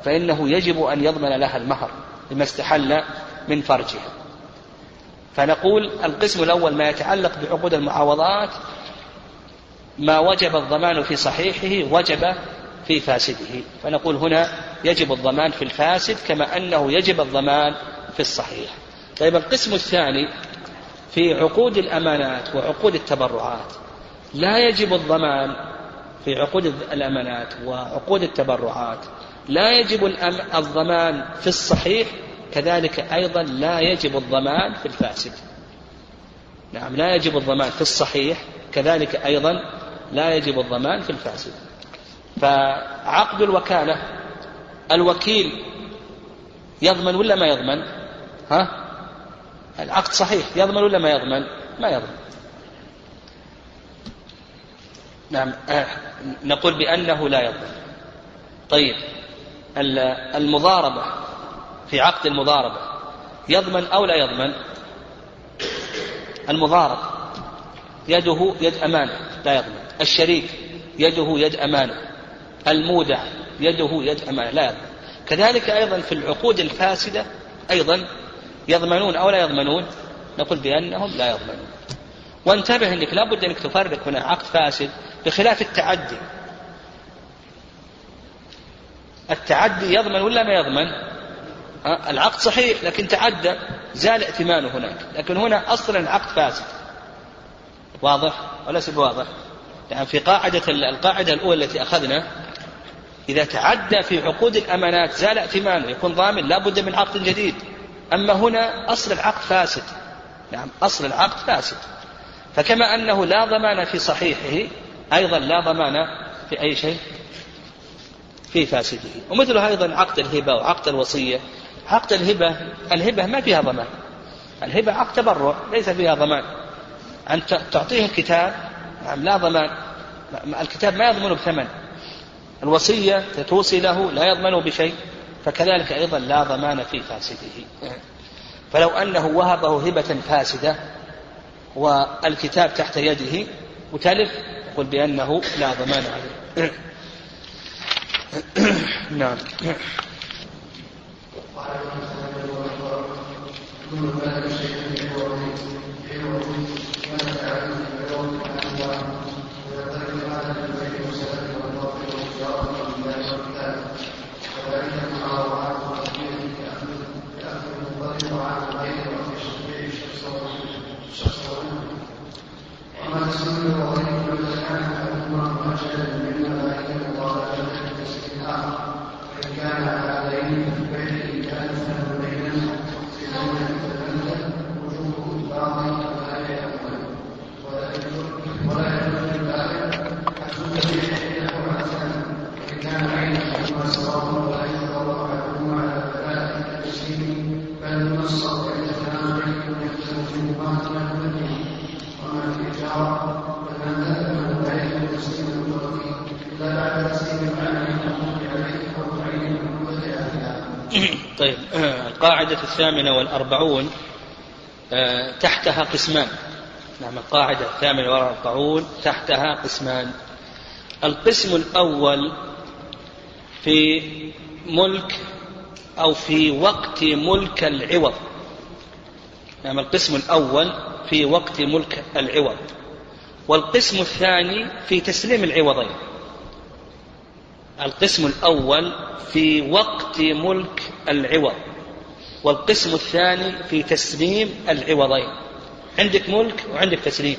فإنه يجب أن يضمن لها المهر لما استحل من فرجها. فنقول القسم الأول ما يتعلق بعقود المعاوضات ما وجب الضمان في صحيحه وجب في فاسده. فنقول هنا يجب الضمان في الفاسد كما أنه يجب الضمان في الصحيح. طيب القسم الثاني في عقود الأمانات وعقود التبرعات. لا يجب الضمان في عقود الأمانات وعقود التبرعات. لا يجب الضمان في الصحيح كذلك أيضا لا يجب الضمان في الفاسد. نعم لا يجب الضمان في الصحيح كذلك أيضا لا يجب الضمان في الفاسد. فعقد الوكالة الوكيل يضمن ولا ما يضمن؟ ها؟ العقد صحيح يضمن ولا ما يضمن؟ ما يضمن. نعم آه، نقول بأنه لا يضمن. طيب المضاربة في عقد المضاربة يضمن أو لا يضمن؟ المضارب يده يد أمانة لا يضمن. الشريك يده يد أمانة. المودع يده يد أمانة لا يضمن. كذلك أيضا في العقود الفاسدة أيضا يضمنون أو لا يضمنون؟ نقول بأنهم لا يضمنون. وانتبه أنك لابد أنك تفرق هنا عقد فاسد بخلاف التعدي. التعدي يضمن ولا ما يضمن؟ العقد صحيح لكن تعدى زال ائتمانه هناك. لكن هنا أصلا العقد فاسد. واضح وليس بواضح؟ يعني في قاعدة القاعدة الأولى التي أخذنا إذا تعدى في عقود الأمانات زال ائتمانه يكون ضامن لا بد من عقد جديد. أما هنا أصل العقد فاسد. نعم أصل العقد فاسد. فكما أنه لا ضمان في صحيحه أيضا لا ضمان في أي شيء؟ في فاسده. ومثله أيضا عقد الهبة وعقد الوصية. عقد الهبة الهبة ما فيها ضمان. الهبة عقد تبرع ليس فيها ضمان. أن تعطيه الكتاب نعم لا ضمان. الكتاب ما يضمن بثمن. الوصية توصي له لا يضمن بشيء. فكذلك أيضا لا ضمان في فاسده. فلو أنه وهبه هبة فاسدة والكتاب تحت يده وتلف يقول بأنه لا ضمان عليه. نعم. طيب القاعدة الثامنة والأربعون آه، تحتها قسمان. نعم القاعدة الثامنة والأربعون تحتها قسمان. القسم الأول في ملك أو في وقت ملك العوض. نعم القسم الأول في وقت ملك العوض. والقسم الثاني في تسليم العوضين. القسم الأول في وقت ملك العوض. والقسم الثاني في تسليم العوضين. عندك ملك وعندك تسليم.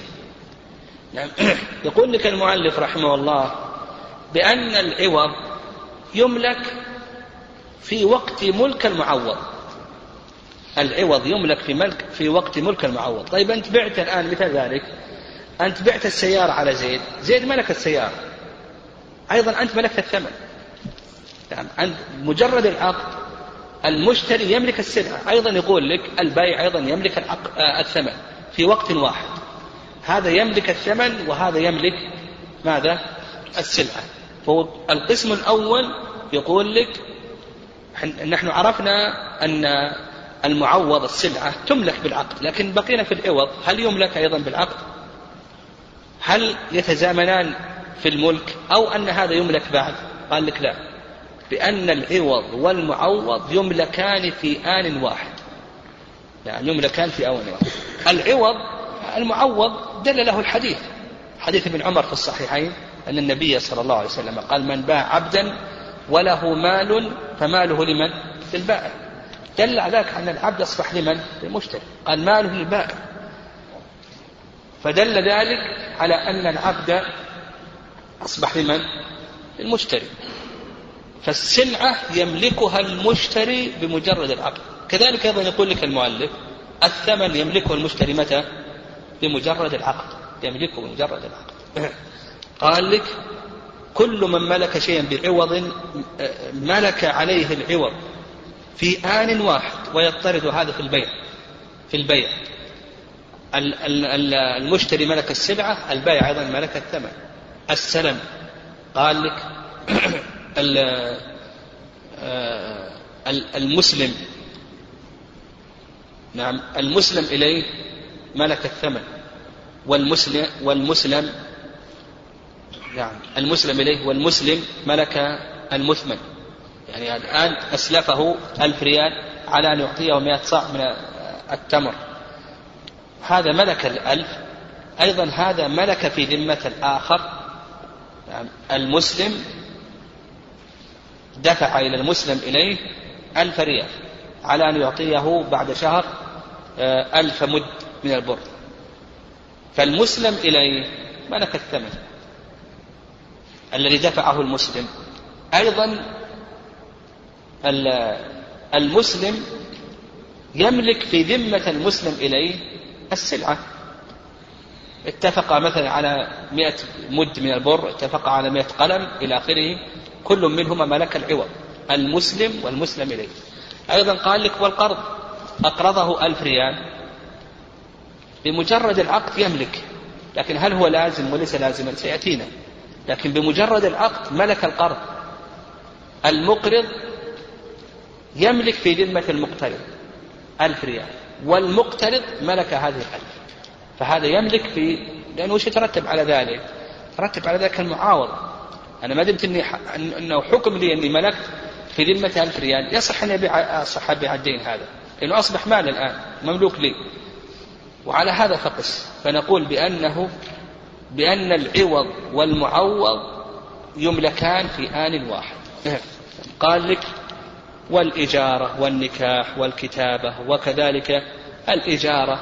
نعم. يقول لك المؤلف رحمه الله بأن العوض يملك في وقت ملك المعوض. العوض يملك في ملك في وقت ملك المعوض. طيب أنت بعت الآن مثل ذلك. أنت بعت السيارة على زيد. زيد ملك السيارة. أيضا أنت ملكت الثمن. نعم. أنت مجرد العقد. المشتري يملك السلعة أيضا يقول لك البائع أيضا يملك آه، الثمن في وقت واحد. هذا يملك الثمن وهذا يملك ماذا؟ السلعة فالقسم الأول يقول لك نحن عرفنا أن المعوض السلعة تملك بالعقد لكن بقينا في العوض. هل يملك أيضا بالعقد؟ هل يتزامنان في الملك أو أن هذا يملك بعد؟ قال لك لا. بأن العوض والمعوض يملكان في آن واحد. يعني يملكان في آن واحد. العوض المعوض دل له الحديث. حديث ابن عمر في الصحيحين أن النبي صلى الله عليه وسلم قال من باع عبدا وله مال فماله لمن؟ للبائع دل على ذلك أن العبد أصبح لمن؟ للمشتري. قال ماله للبائع. فدل ذلك على أن العبد أصبح لمن؟ للمشتري. فالسلعة يملكها المشتري بمجرد العقد. كذلك أيضا يقول لك المؤلف الثمن يملكه المشتري متى؟ بمجرد العقد. يملكه بمجرد العقد. قال لك كل من ملك شيئا بعوض ملك عليه العوض في آن واحد ويضطرد هذا في البيع. في البيع. المشتري ملك السلعة البائع أيضا ملك الثمن. السلم. قال لك المسلم. نعم المسلم إليه ملك الثمن والمسلم والمسلم نعم المسلم إليه والمسلم ملك المثمن. يعني الآن أسلفه ألف ريال على أن يعطيه مئة صاع من التمر. هذا ملك الألف. أيضا هذا ملك في ذمة الآخر. نعم المسلم دفع إلى المسلم إليه ألف ريال على أن يعطيه بعد شهر آه، ألف مد من البر فالمسلم إليه ملك الثمن الذي دفعه المسلم. أيضا المسلم يملك في ذمة المسلم إليه السلعة. اتفق مثلا على مئة مد من البر اتفق على مئة قلم إلى آخره. كل منهما ملك العوض المسلم والمسلم إليه. أيضا قال لك والقرض أقرضه ألف ريال. بمجرد العقد يملك لكن هل هو لازم وليس لازما؟ سيأتينا. لكن بمجرد العقد ملك القرض. المقرض يملك في ذمة المقترض ألف ريال والمقترض ملك هذه الألف. فهذا يملك في لأنه وش يترتب على ذلك؟ يترتب على ذلك المعاوضة. أنا ما دمت إني أنه حكم لي أني ملكت في ذمة ألف ريال. يصح أن يبيع أصح أبيع الدين هذا. لأنه أصبح مال الآن مملوك لي. وعلى هذا فقس. فنقول بأنه بأن العوض والمعوض يملكان في آن واحد. قال لك والإجارة والنكاح والكتابة وكذلك الإجارة.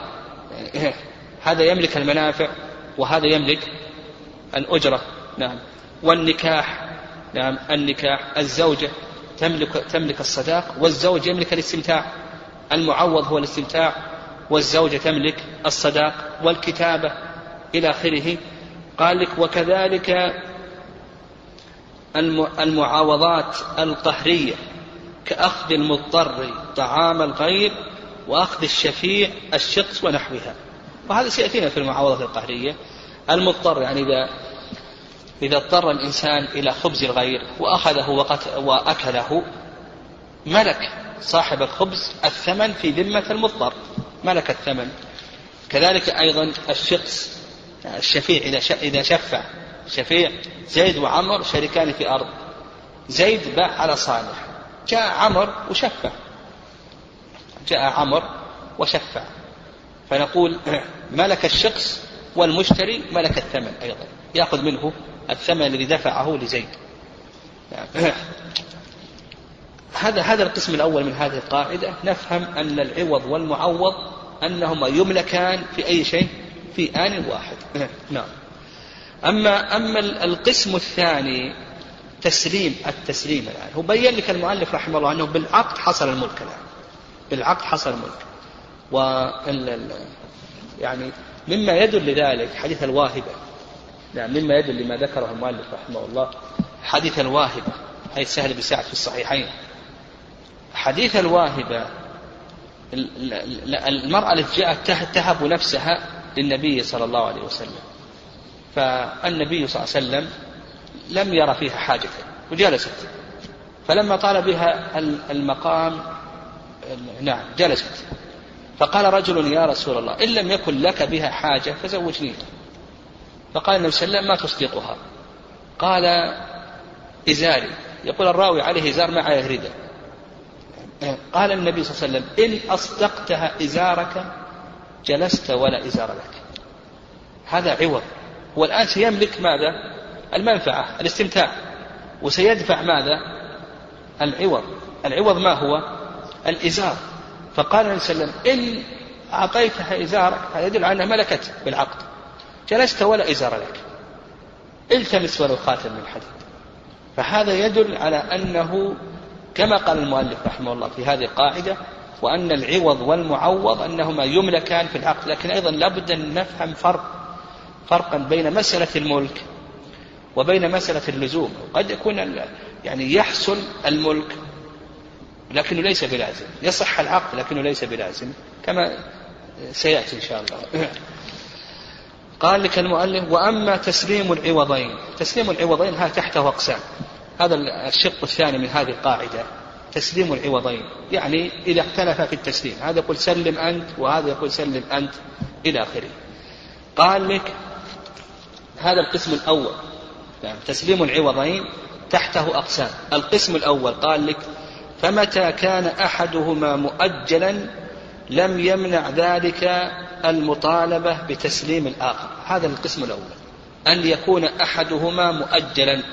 هذا يملك المنافع وهذا يملك الأجرة. نعم. والنكاح. نعم النكاح الزوجة تملك تملك الصداق والزوج يملك الاستمتاع. المعوض هو الاستمتاع والزوجة تملك الصداق والكتابة إلى آخره. قال لك وكذلك المعاوضات القهرية كأخذ المضطر طعام الغير وأخذ الشفيع الشخص ونحوها. وهذا سيأتينا في المعاوضة القهرية. المضطر يعني إذا إذا اضطر الإنسان إلى خبز الغير وأخذه وأكله ملك صاحب الخبز الثمن في ذمة المضطر ملك الثمن. كذلك أيضا الشخص الشفيع إذا إذا شفع شفيع زيد وعمر شريكان في أرض. زيد باع على صالح جاء عمر وشفع. جاء عمر وشفع. فنقول ملك الشخص والمشتري ملك الثمن أيضا يأخذ منه الثمن الذي دفعه لزيد. يعني هذا هذا القسم الأول من هذه القاعدة. نفهم أن العوض والمعوض أنهما يملكان في أي شيء؟ في آن واحد. نعم. أما أما القسم الثاني تسليم التسليم الآن. هو بين لك المؤلف رحمه الله أنه بالعقد حصل الملك الآن. بالعقد حصل الملك. و يعني مما يدل لذلك حديث الواهبة. نعم مما يدل لما ذكره المؤلف رحمه الله. حديث الواهبة حديث سهل بن سعد في الصحيحين. حديث الواهبة المرأة التي جاءت تهب نفسها للنبي صلى الله عليه وسلم. فالنبي صلى الله عليه وسلم لم يرى فيها حاجة وجلست. فلما طال بها المقام نعم جلست. فقال رجل يا رسول الله إن لم يكن لك بها حاجة فزوجني. فقال النبي صلى الله عليه وسلم ما تصدقها قال إزاري. يقول الراوي عليه إزار ما عليه رداء قال النبي صلى الله عليه وسلم إن أصدقتها إزارك جلست ولا إزار لك. هذا عوض. هو الآن سيملك ماذا؟ المنفعة الاستمتاع. وسيدفع ماذا؟ العوض. العوض ما هو؟ الإزار. فقال النبي صلى الله عليه وسلم إن أعطيتها إزارك هذا يدل على أنها ملكت بالعقد. جلست ولا إزار لك. التمس ولو خاتم من حديد. فهذا يدل على أنه كما قال المؤلف رحمه الله في هذه القاعدة وأن العوض والمعوض أنهما يملكان في العقد لكن أيضا لابد أن نفهم فرق فرقا بين مسألة الملك وبين مسألة اللزوم. قد يكون يعني يحصل الملك لكنه ليس بلازم يصح العقد لكنه ليس بلازم كما سيأتي إن شاء الله. قال لك المؤلف وأما تسليم العوضين تسليم العوضين هذا تحته أقسام. هذا الشق الثاني من هذه القاعدة تسليم العوضين. يعني إذا اختلف في التسليم. هذا يقول سلم أنت وهذا يقول سلم أنت إلى آخره. قال لك هذا القسم الأول. يعني تسليم العوضين تحته أقسام. القسم الأول قال لك فمتى كان أحدهما مؤجلا لم يمنع ذلك المطالبة بتسليم الآخر. هذا القسم الأول. أن يكون أحدهما مؤجلا.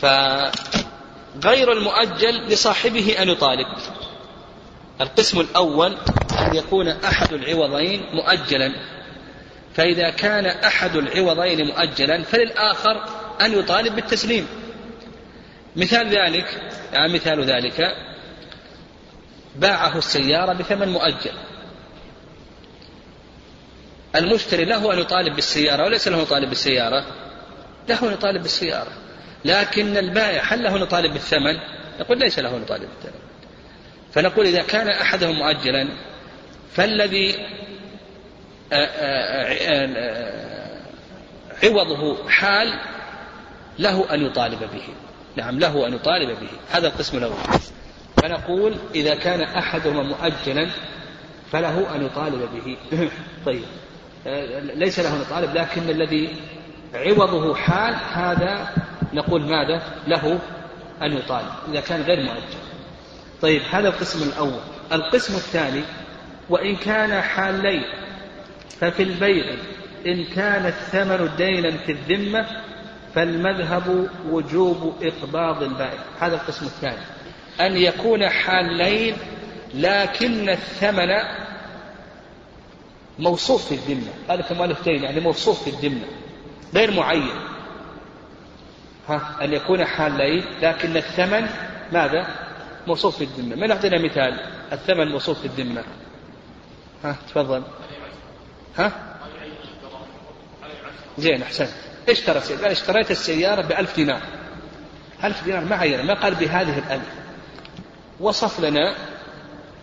فغير المؤجل لصاحبه أن يطالب. القسم الأول أن يكون أحد العوضين مؤجلا. فإذا كان أحد العوضين مؤجلا فللآخر أن يطالب بالتسليم. مثال ذلك يعني مثال ذلك باعه السيارة بثمن مؤجل. المشتري له أن يطالب بالسيارة وليس له أن يطالب بالسيارة. له أن يطالب بالسيارة. لكن البائع هل له أن يطالب بالثمن؟ يقول ليس له أن يطالب بالثمن. فنقول إذا كان أحدهم مؤجلا فالذي عوضه حال له أن يطالب به. نعم له أن يطالب به. هذا القسم الأول. فنقول إذا كان أحدهما مؤجلا فله أن يطالب به. طيب. ليس له أن يطالب لكن الذي عوضه حال هذا نقول ماذا؟ له أن يطالب إذا كان غير مؤجل طيب هذا القسم الأول. القسم الثاني وإن كان حالين ففي البيع إن كان الثمن دينا في الذمة فالمذهب وجوب إقباض البائع. هذا القسم الثاني. أن يكون حالين لكن الثمن موصوف في الذمة. كمؤلف دين يعني موصوف في الذمة. غير معين. ها أن يكون حالين لكن الثمن ماذا؟ موصوف في الذمة. من أعطينا مثال؟ الثمن موصوف في الذمة. ها تفضل. ها؟ زين أحسنت. اشترى سيارة قال اشتريت السيارة بألف دينار. ألف دينار ما عين ما قال بهذه الألف. وصف لنا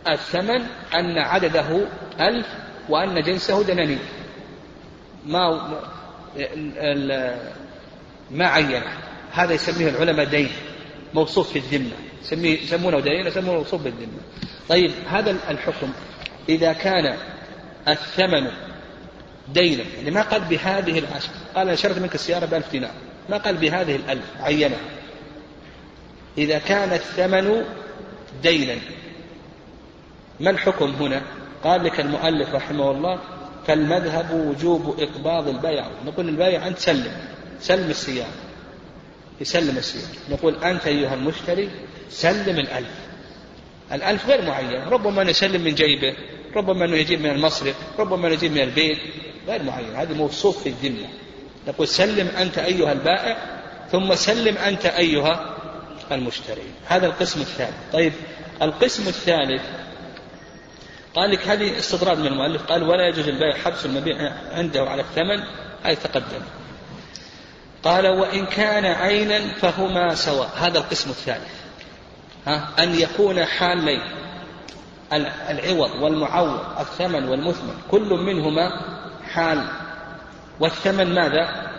الثمن أن عدده ألف وأن جنسه دنانير. ما ما عين هذا يسميه العلماء دين موصوف في الذمة. يسمونه دين يسمونه موصوف بالذمة. طيب هذا الحكم. إذا كان الثمن دينا يعني ما قال بهذه العشر. قال أنا شريت منك السيارة بألف دينار. ما قال بهذه الألف عينها إذا كان الثمن دينا ما الحكم هنا؟ قال لك المؤلف رحمه الله فالمذهب وجوب إقباض البيع. نقول البايع أنت سلم سلم السيارة. يسلم السيارة. نقول أنت أيها المشتري سلم الألف. الألف غير معين. ربما نسلم من جيبه ربما أنه يجيب من المصرف ربما يجيب من البيت. غير معين. هذا موصوف في الذمة. نقول سلم أنت أيها البائع ثم سلم أنت أيها المشتري. هذا القسم الثاني طيب القسم الثالث قال لك هذه استطراد من المؤلف. قال ولا يجوز البيع حبس المبيع عنده على الثمن هذه تقدم. قال وإن كان عينا فهما سواء. هذا القسم الثالث ها؟ أن يكون حالين العوض والمعوض الثمن والمثمن كل منهما حال والثمن ماذا؟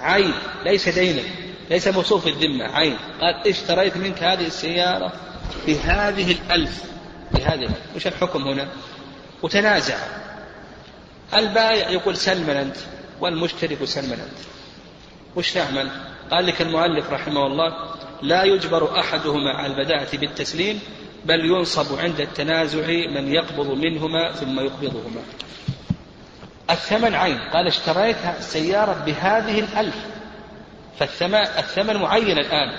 عين ليس دينا ليس موصوف الذمة عين. قال اشتريت منك هذه السيارة بهذه الألف. بهذه وش الحكم هنا؟ وتنازع. البائع يقول سلما أنت والمشتري يقول سلما أنت. وش نعمل قال لك المؤلف رحمه الله لا يجبر أحدهما على البداءة بالتسليم بل ينصب عند التنازع من يقبض منهما ثم يقبضهما. الثمن عين. قال اشتريت السيارة بهذه الألف. فالثمن الثمن معين الآن.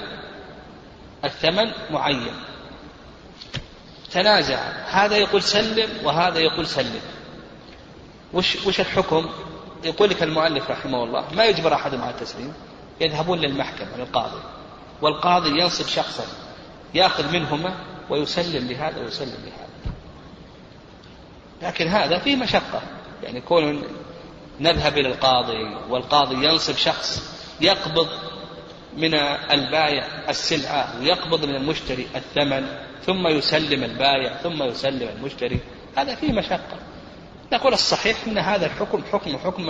الثمن معين. تنازع. هذا يقول سلم وهذا يقول سلم. وش, وش الحكم؟ يقول لك المؤلف رحمه الله ما يجبر أحدهم على التسليم يذهبون للمحكمة للقاضي. والقاضي ينصب شخصا يأخذ منهما ويسلم لهذا ويسلم لهذا لكن هذا فيه مشقة. يعني كون نذهب إلى القاضي والقاضي ينصب شخص يقبض من البايع السلعة ويقبض من المشتري الثمن ثم يسلم البايع ثم يسلم المشتري. هذا فيه مشقة. نقول الصحيح أن هذا الحكم حكم حكم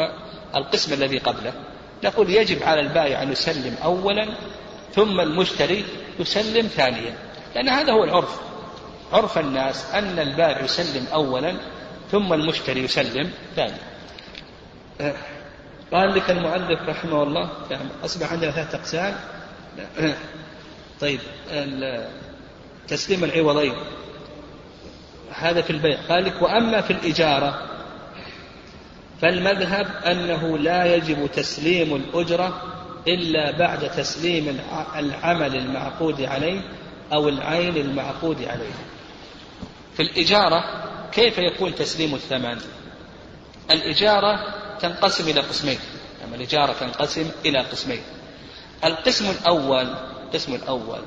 القسم الذي قبله. نقول يجب على البائع أن يسلم أولا ثم المشتري يسلم ثانيا. لأن هذا هو العرف. عرف الناس أن البائع يسلم أولا ثم المشتري يسلم ثانيا. قال لك المؤلف رحمه الله يعني أصبح عندنا ثلاثة أقسام. طيب تسليم العوضين. هذا في البيع. قال لك وأما في الإجارة فالمذهب أنه لا يجب تسليم الأجرة إلا بعد تسليم العمل المعقود عليه أو العين المعقود عليه. في الإجارة كيف يكون تسليم الثمن؟ الإجارة تنقسم إلى قسمين. يعني الإجارة تنقسم إلى قسمين. القسم الأول القسم الأول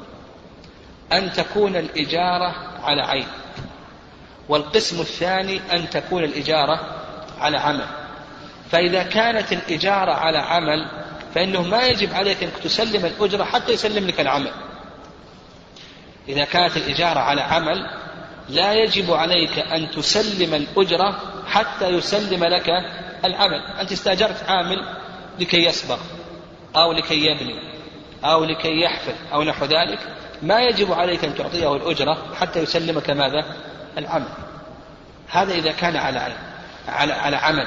أن تكون الإجارة على عين. والقسم الثاني أن تكون الإجارة على عمل. فإذا كانت الإجارة على عمل فإنه ما يجب عليك أنك تسلم الأجرة حتى يسلم لك العمل. إذا كانت الإجارة على عمل لا يجب عليك أن تسلم الأجرة حتى يسلم لك العمل. أنت استأجرت عامل لكي يصبغ أو لكي يبني أو لكي يحفر أو نحو ذلك. ما يجب عليك أن تعطيه الأجرة حتى يسلمك ماذا؟ العمل. هذا إذا كان على على على, عمل.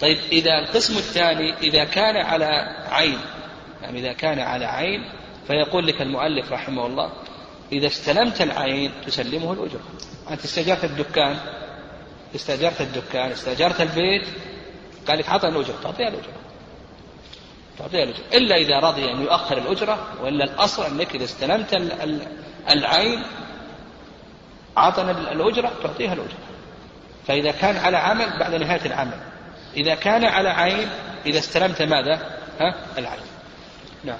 طيب إذا القسم الثاني إذا كان على عين يعني إذا كان على عين فيقول لك المؤلف رحمه الله إذا استلمت العين تسلمه الأجرة. أنت استأجرت الدكان استأجرت الدكان استأجرت البيت قال لك أعطني الأجرة. تعطيها الأجرة. تعطيها الأجرة. إلا إذا رضي أن يؤخر الأجرة وإلا الأصل أنك إذا استلمت العين أعطنا الأجرة تعطيها الأجرة. فإذا كان على عمل بعد نهاية العمل. إذا كان على عين إذا استلمت ماذا؟ ها؟ العين. نعم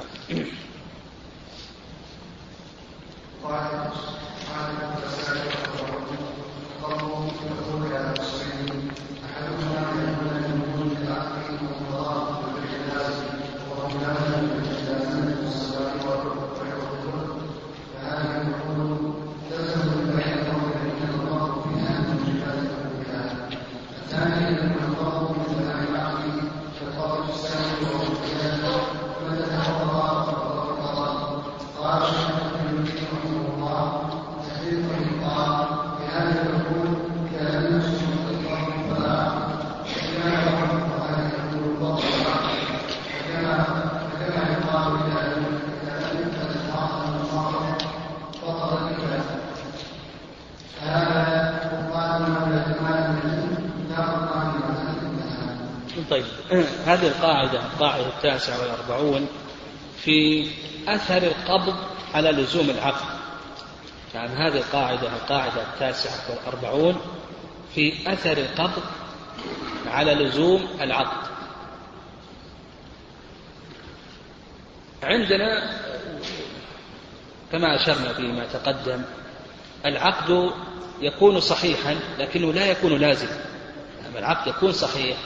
طيب هذه القاعدة القاعدة التاسعة والأربعون في أثر القبض على لزوم العقد. يعني هذه القاعدة القاعدة التاسعة والأربعون في أثر القبض على لزوم العقد. عندنا كما أشرنا فيما تقدم العقد يكون صحيحا لكنه لا يكون لازما يعني العقد يكون صحيح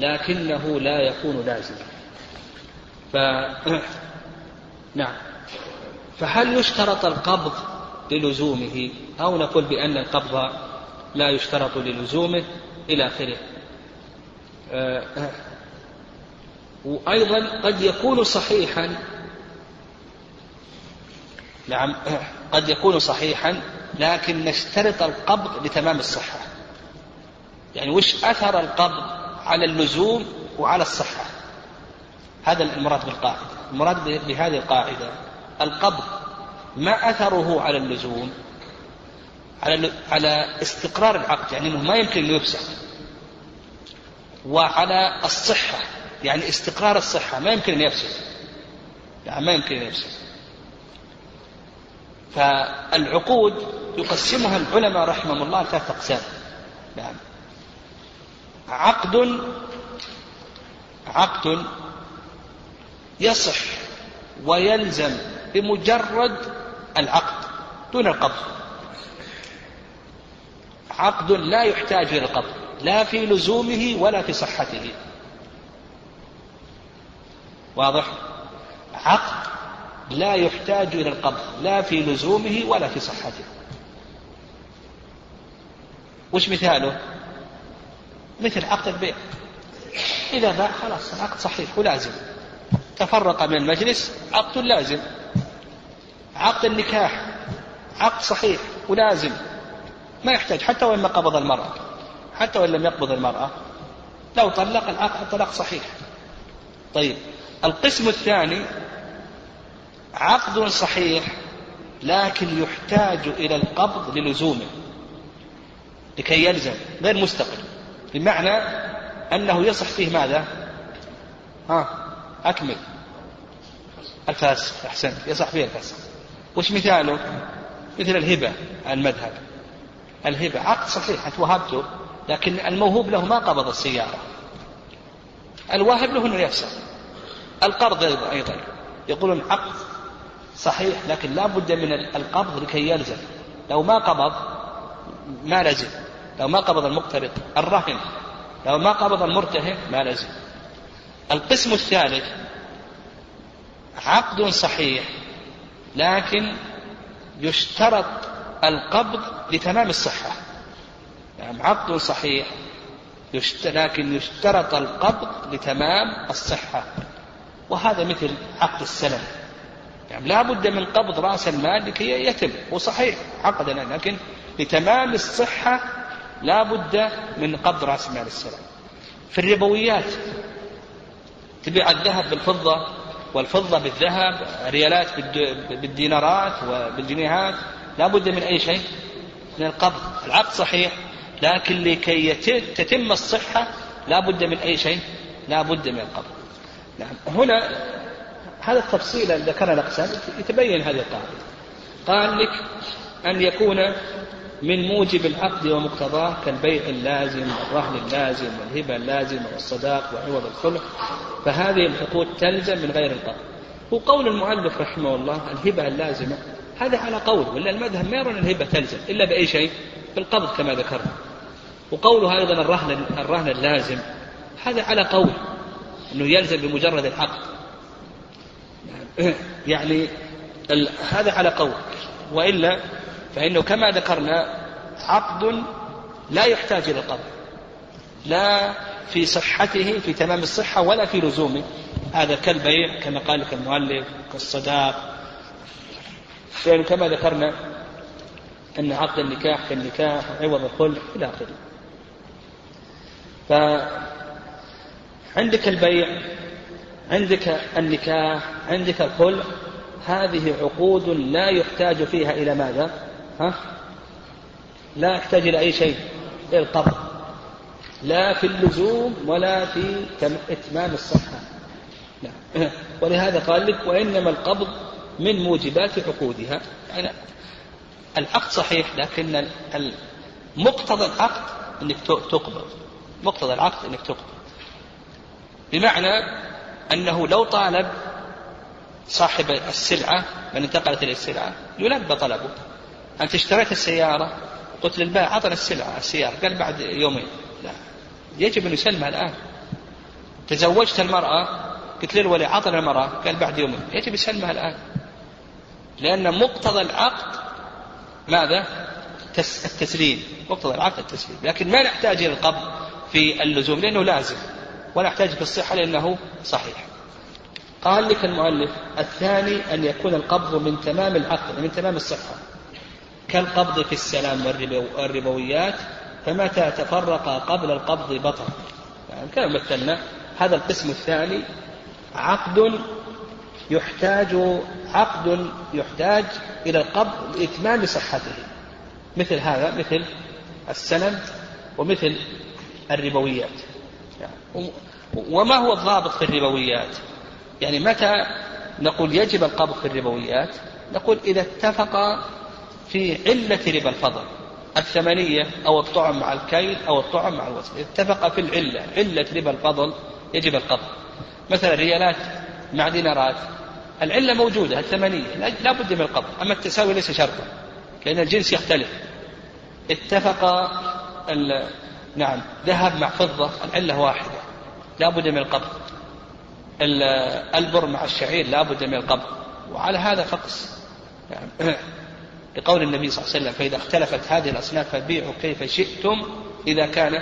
لكنه لا يكون لازما. ف نعم. فهل يشترط القبض للزومه؟ أو نقول بأن القبض لا يشترط للزومه إلى آخره. وأيضا قد يكون صحيحا نعم. قد يكون صحيحا لكن نشترط القبض لتمام الصحة. يعني وش أثر القبض على اللزوم وعلى الصحة. هذا المراد بالقاعدة. المراد بهذه القاعدة القبض ما أثره على اللزوم على على استقرار العقد يعني إنه ما يمكن إنه يفسخ. وعلى الصحة يعني استقرار الصحة ما يمكن أن يفسد يعني ما يمكن أن يفسد فالعقود يقسمها العلماء رحمهم الله ثلاثة أقسام. نعم. عقد عقد يصح ويلزم بمجرد العقد دون القبض. عقد لا يحتاج إلى القبض لا في لزومه ولا في صحته. واضح؟ عقد لا يحتاج إلى القبض لا في لزومه ولا في صحته. وش مثاله؟ مثل عقد البيع. إذا باع خلاص العقد صحيح ولازم. تفرق من المجلس عقد لازم. عقد النكاح عقد صحيح ولازم. ما يحتاج حتى وإن قبض المرأة حتى وإن لم يقبض المرأة. لو طلق العقد الطلاق صحيح. طيب القسم الثاني عقد صحيح لكن يحتاج إلى القبض للزومه لكي يلزم غير مستقل. بمعنى أنه يصح فيه ماذا؟ ها أكمل. الفاسق أحسنت. يصح فيه الفاسق وش مثاله؟ مثل الهبة المذهب. الهبة عقد صحيح أنت وهبته لكن الموهوب له ما قبض السيارة. الواهب له أنه يفسخ القرض أيضا. يقولون عقد صحيح لكن لا بد من القبض لكي يلزم. لو ما قبض ما لزم. لو ما قبض المقترض الرهن لو ما قبض المرتهن ما لزم. القسم الثالث عقد صحيح لكن يشترط القبض لتمام الصحة. يعني عقد صحيح لكن يشترط القبض لتمام الصحة. وهذا مثل عقد السلم. يعني لا بد من قبض رأس المال لكي يتم وصحيح عقدنا لكن لتمام الصحة لا بد من قبض رأس مال السلم في الربويات تبيع الذهب بالفضة والفضة بالذهب ريالات بالدينارات وبالجنيهات لا بد من أي شيء؟ من القبض. العقد صحيح لكن لكي تتم الصحة لا بد من أي شيء؟ لا بد من القبض. نعم. هنا هذا التفصيل الذي ذكرنا الأقسام يتبين هذه القاعدة. قال لك أن يكون من موجب العقد ومقتضاه كالبيع اللازم والرهن اللازم والهبة اللازمة والصداق وعوض الخلع فهذه العقود تلزم من غير القبض وقول المؤلف رحمه الله الهبة اللازمة هذا على قول ولا المذهب ما يرون الهبة تلزم إلا بأي شيء؟ بالقبض كما ذكرنا. وقوله أيضا الرهن الرهن اللازم هذا على قول أنه يلزم بمجرد العقد. يعني هذا على قول. وإلا فإنه كما ذكرنا عقد لا يحتاج إلى القبض. لا في صحته في تمام الصحة ولا في لزومه. هذا كالبيع كما قال لك المؤلف كالصداق. يعني كما ذكرنا أن عقد النكاح كالنكاح عوض الخلع إلى آخره. فعندك البيع عندك النكاح عندك الخلع هذه عقود لا يحتاج فيها إلى ماذا؟ ها؟ لا يحتاج إلى أي شيء إلى القبض. لا في اللزوم ولا في إتمام الصحة. لا. ولهذا قال لك وإنما القبض من موجبات عقودها. يعني العقد صحيح لكن مقتضى العقد إنك تقبض. مقتضى العقد إنك تقبض. بمعنى أنه لو طالب صاحب السلعة من انتقلت اليه السلعة يلبى طلبه. أنت اشتريت السيارة؟ قلت للبائع اعطنا السلعه السيارة. قال بعد يومين. لا. يجب أن يسلمها الآن. تزوجت المرأة؟ قلت للولي اعطنا المرأة. قال بعد يومين. يجب يسلمها الآن. لأن مقتضى العقد ماذا؟ التسليم. مقتضى العقد التسليم. لكن ما نحتاج إلى القبض في اللزوم لأنه لازم. ولا نحتاج في الصحة لأنه صحيح. قال لك المؤلف الثاني أن يكون القبض من تمام العقد من تمام الصحة. كالقبض في السلام والربويات فمتى تفرق قبل القبض بطل يعني كما مثلنا هذا القسم الثاني عقد يحتاج عقد يحتاج إلى القبض لإتمام صحته. مثل هذا مثل السند ومثل الربويات. يعني وما هو الضابط في الربويات؟ يعني متى نقول يجب القبض في الربويات؟ نقول إذا اتفق في علة ربا الفضل الثمنية أو الطعم مع الكيل أو الطعم مع الوزن اتفق في العلة علة ربا الفضل يجب القبض. مثلا ريالات مع دينارات العلة موجودة الثمنية لا بد من القبض أما التساوي ليس شرطا لأن الجنس يختلف. اتفق نعم ذهب مع فضة العلة واحدة لا بد من القبض. البر مع الشعير لا بد من القبض. وعلى هذا فقس. يعني لقول النبي صلى الله عليه وسلم فإذا اختلفت هذه الأصناف فبيعوا كيف شئتم إذا كان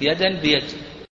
يدا بيد.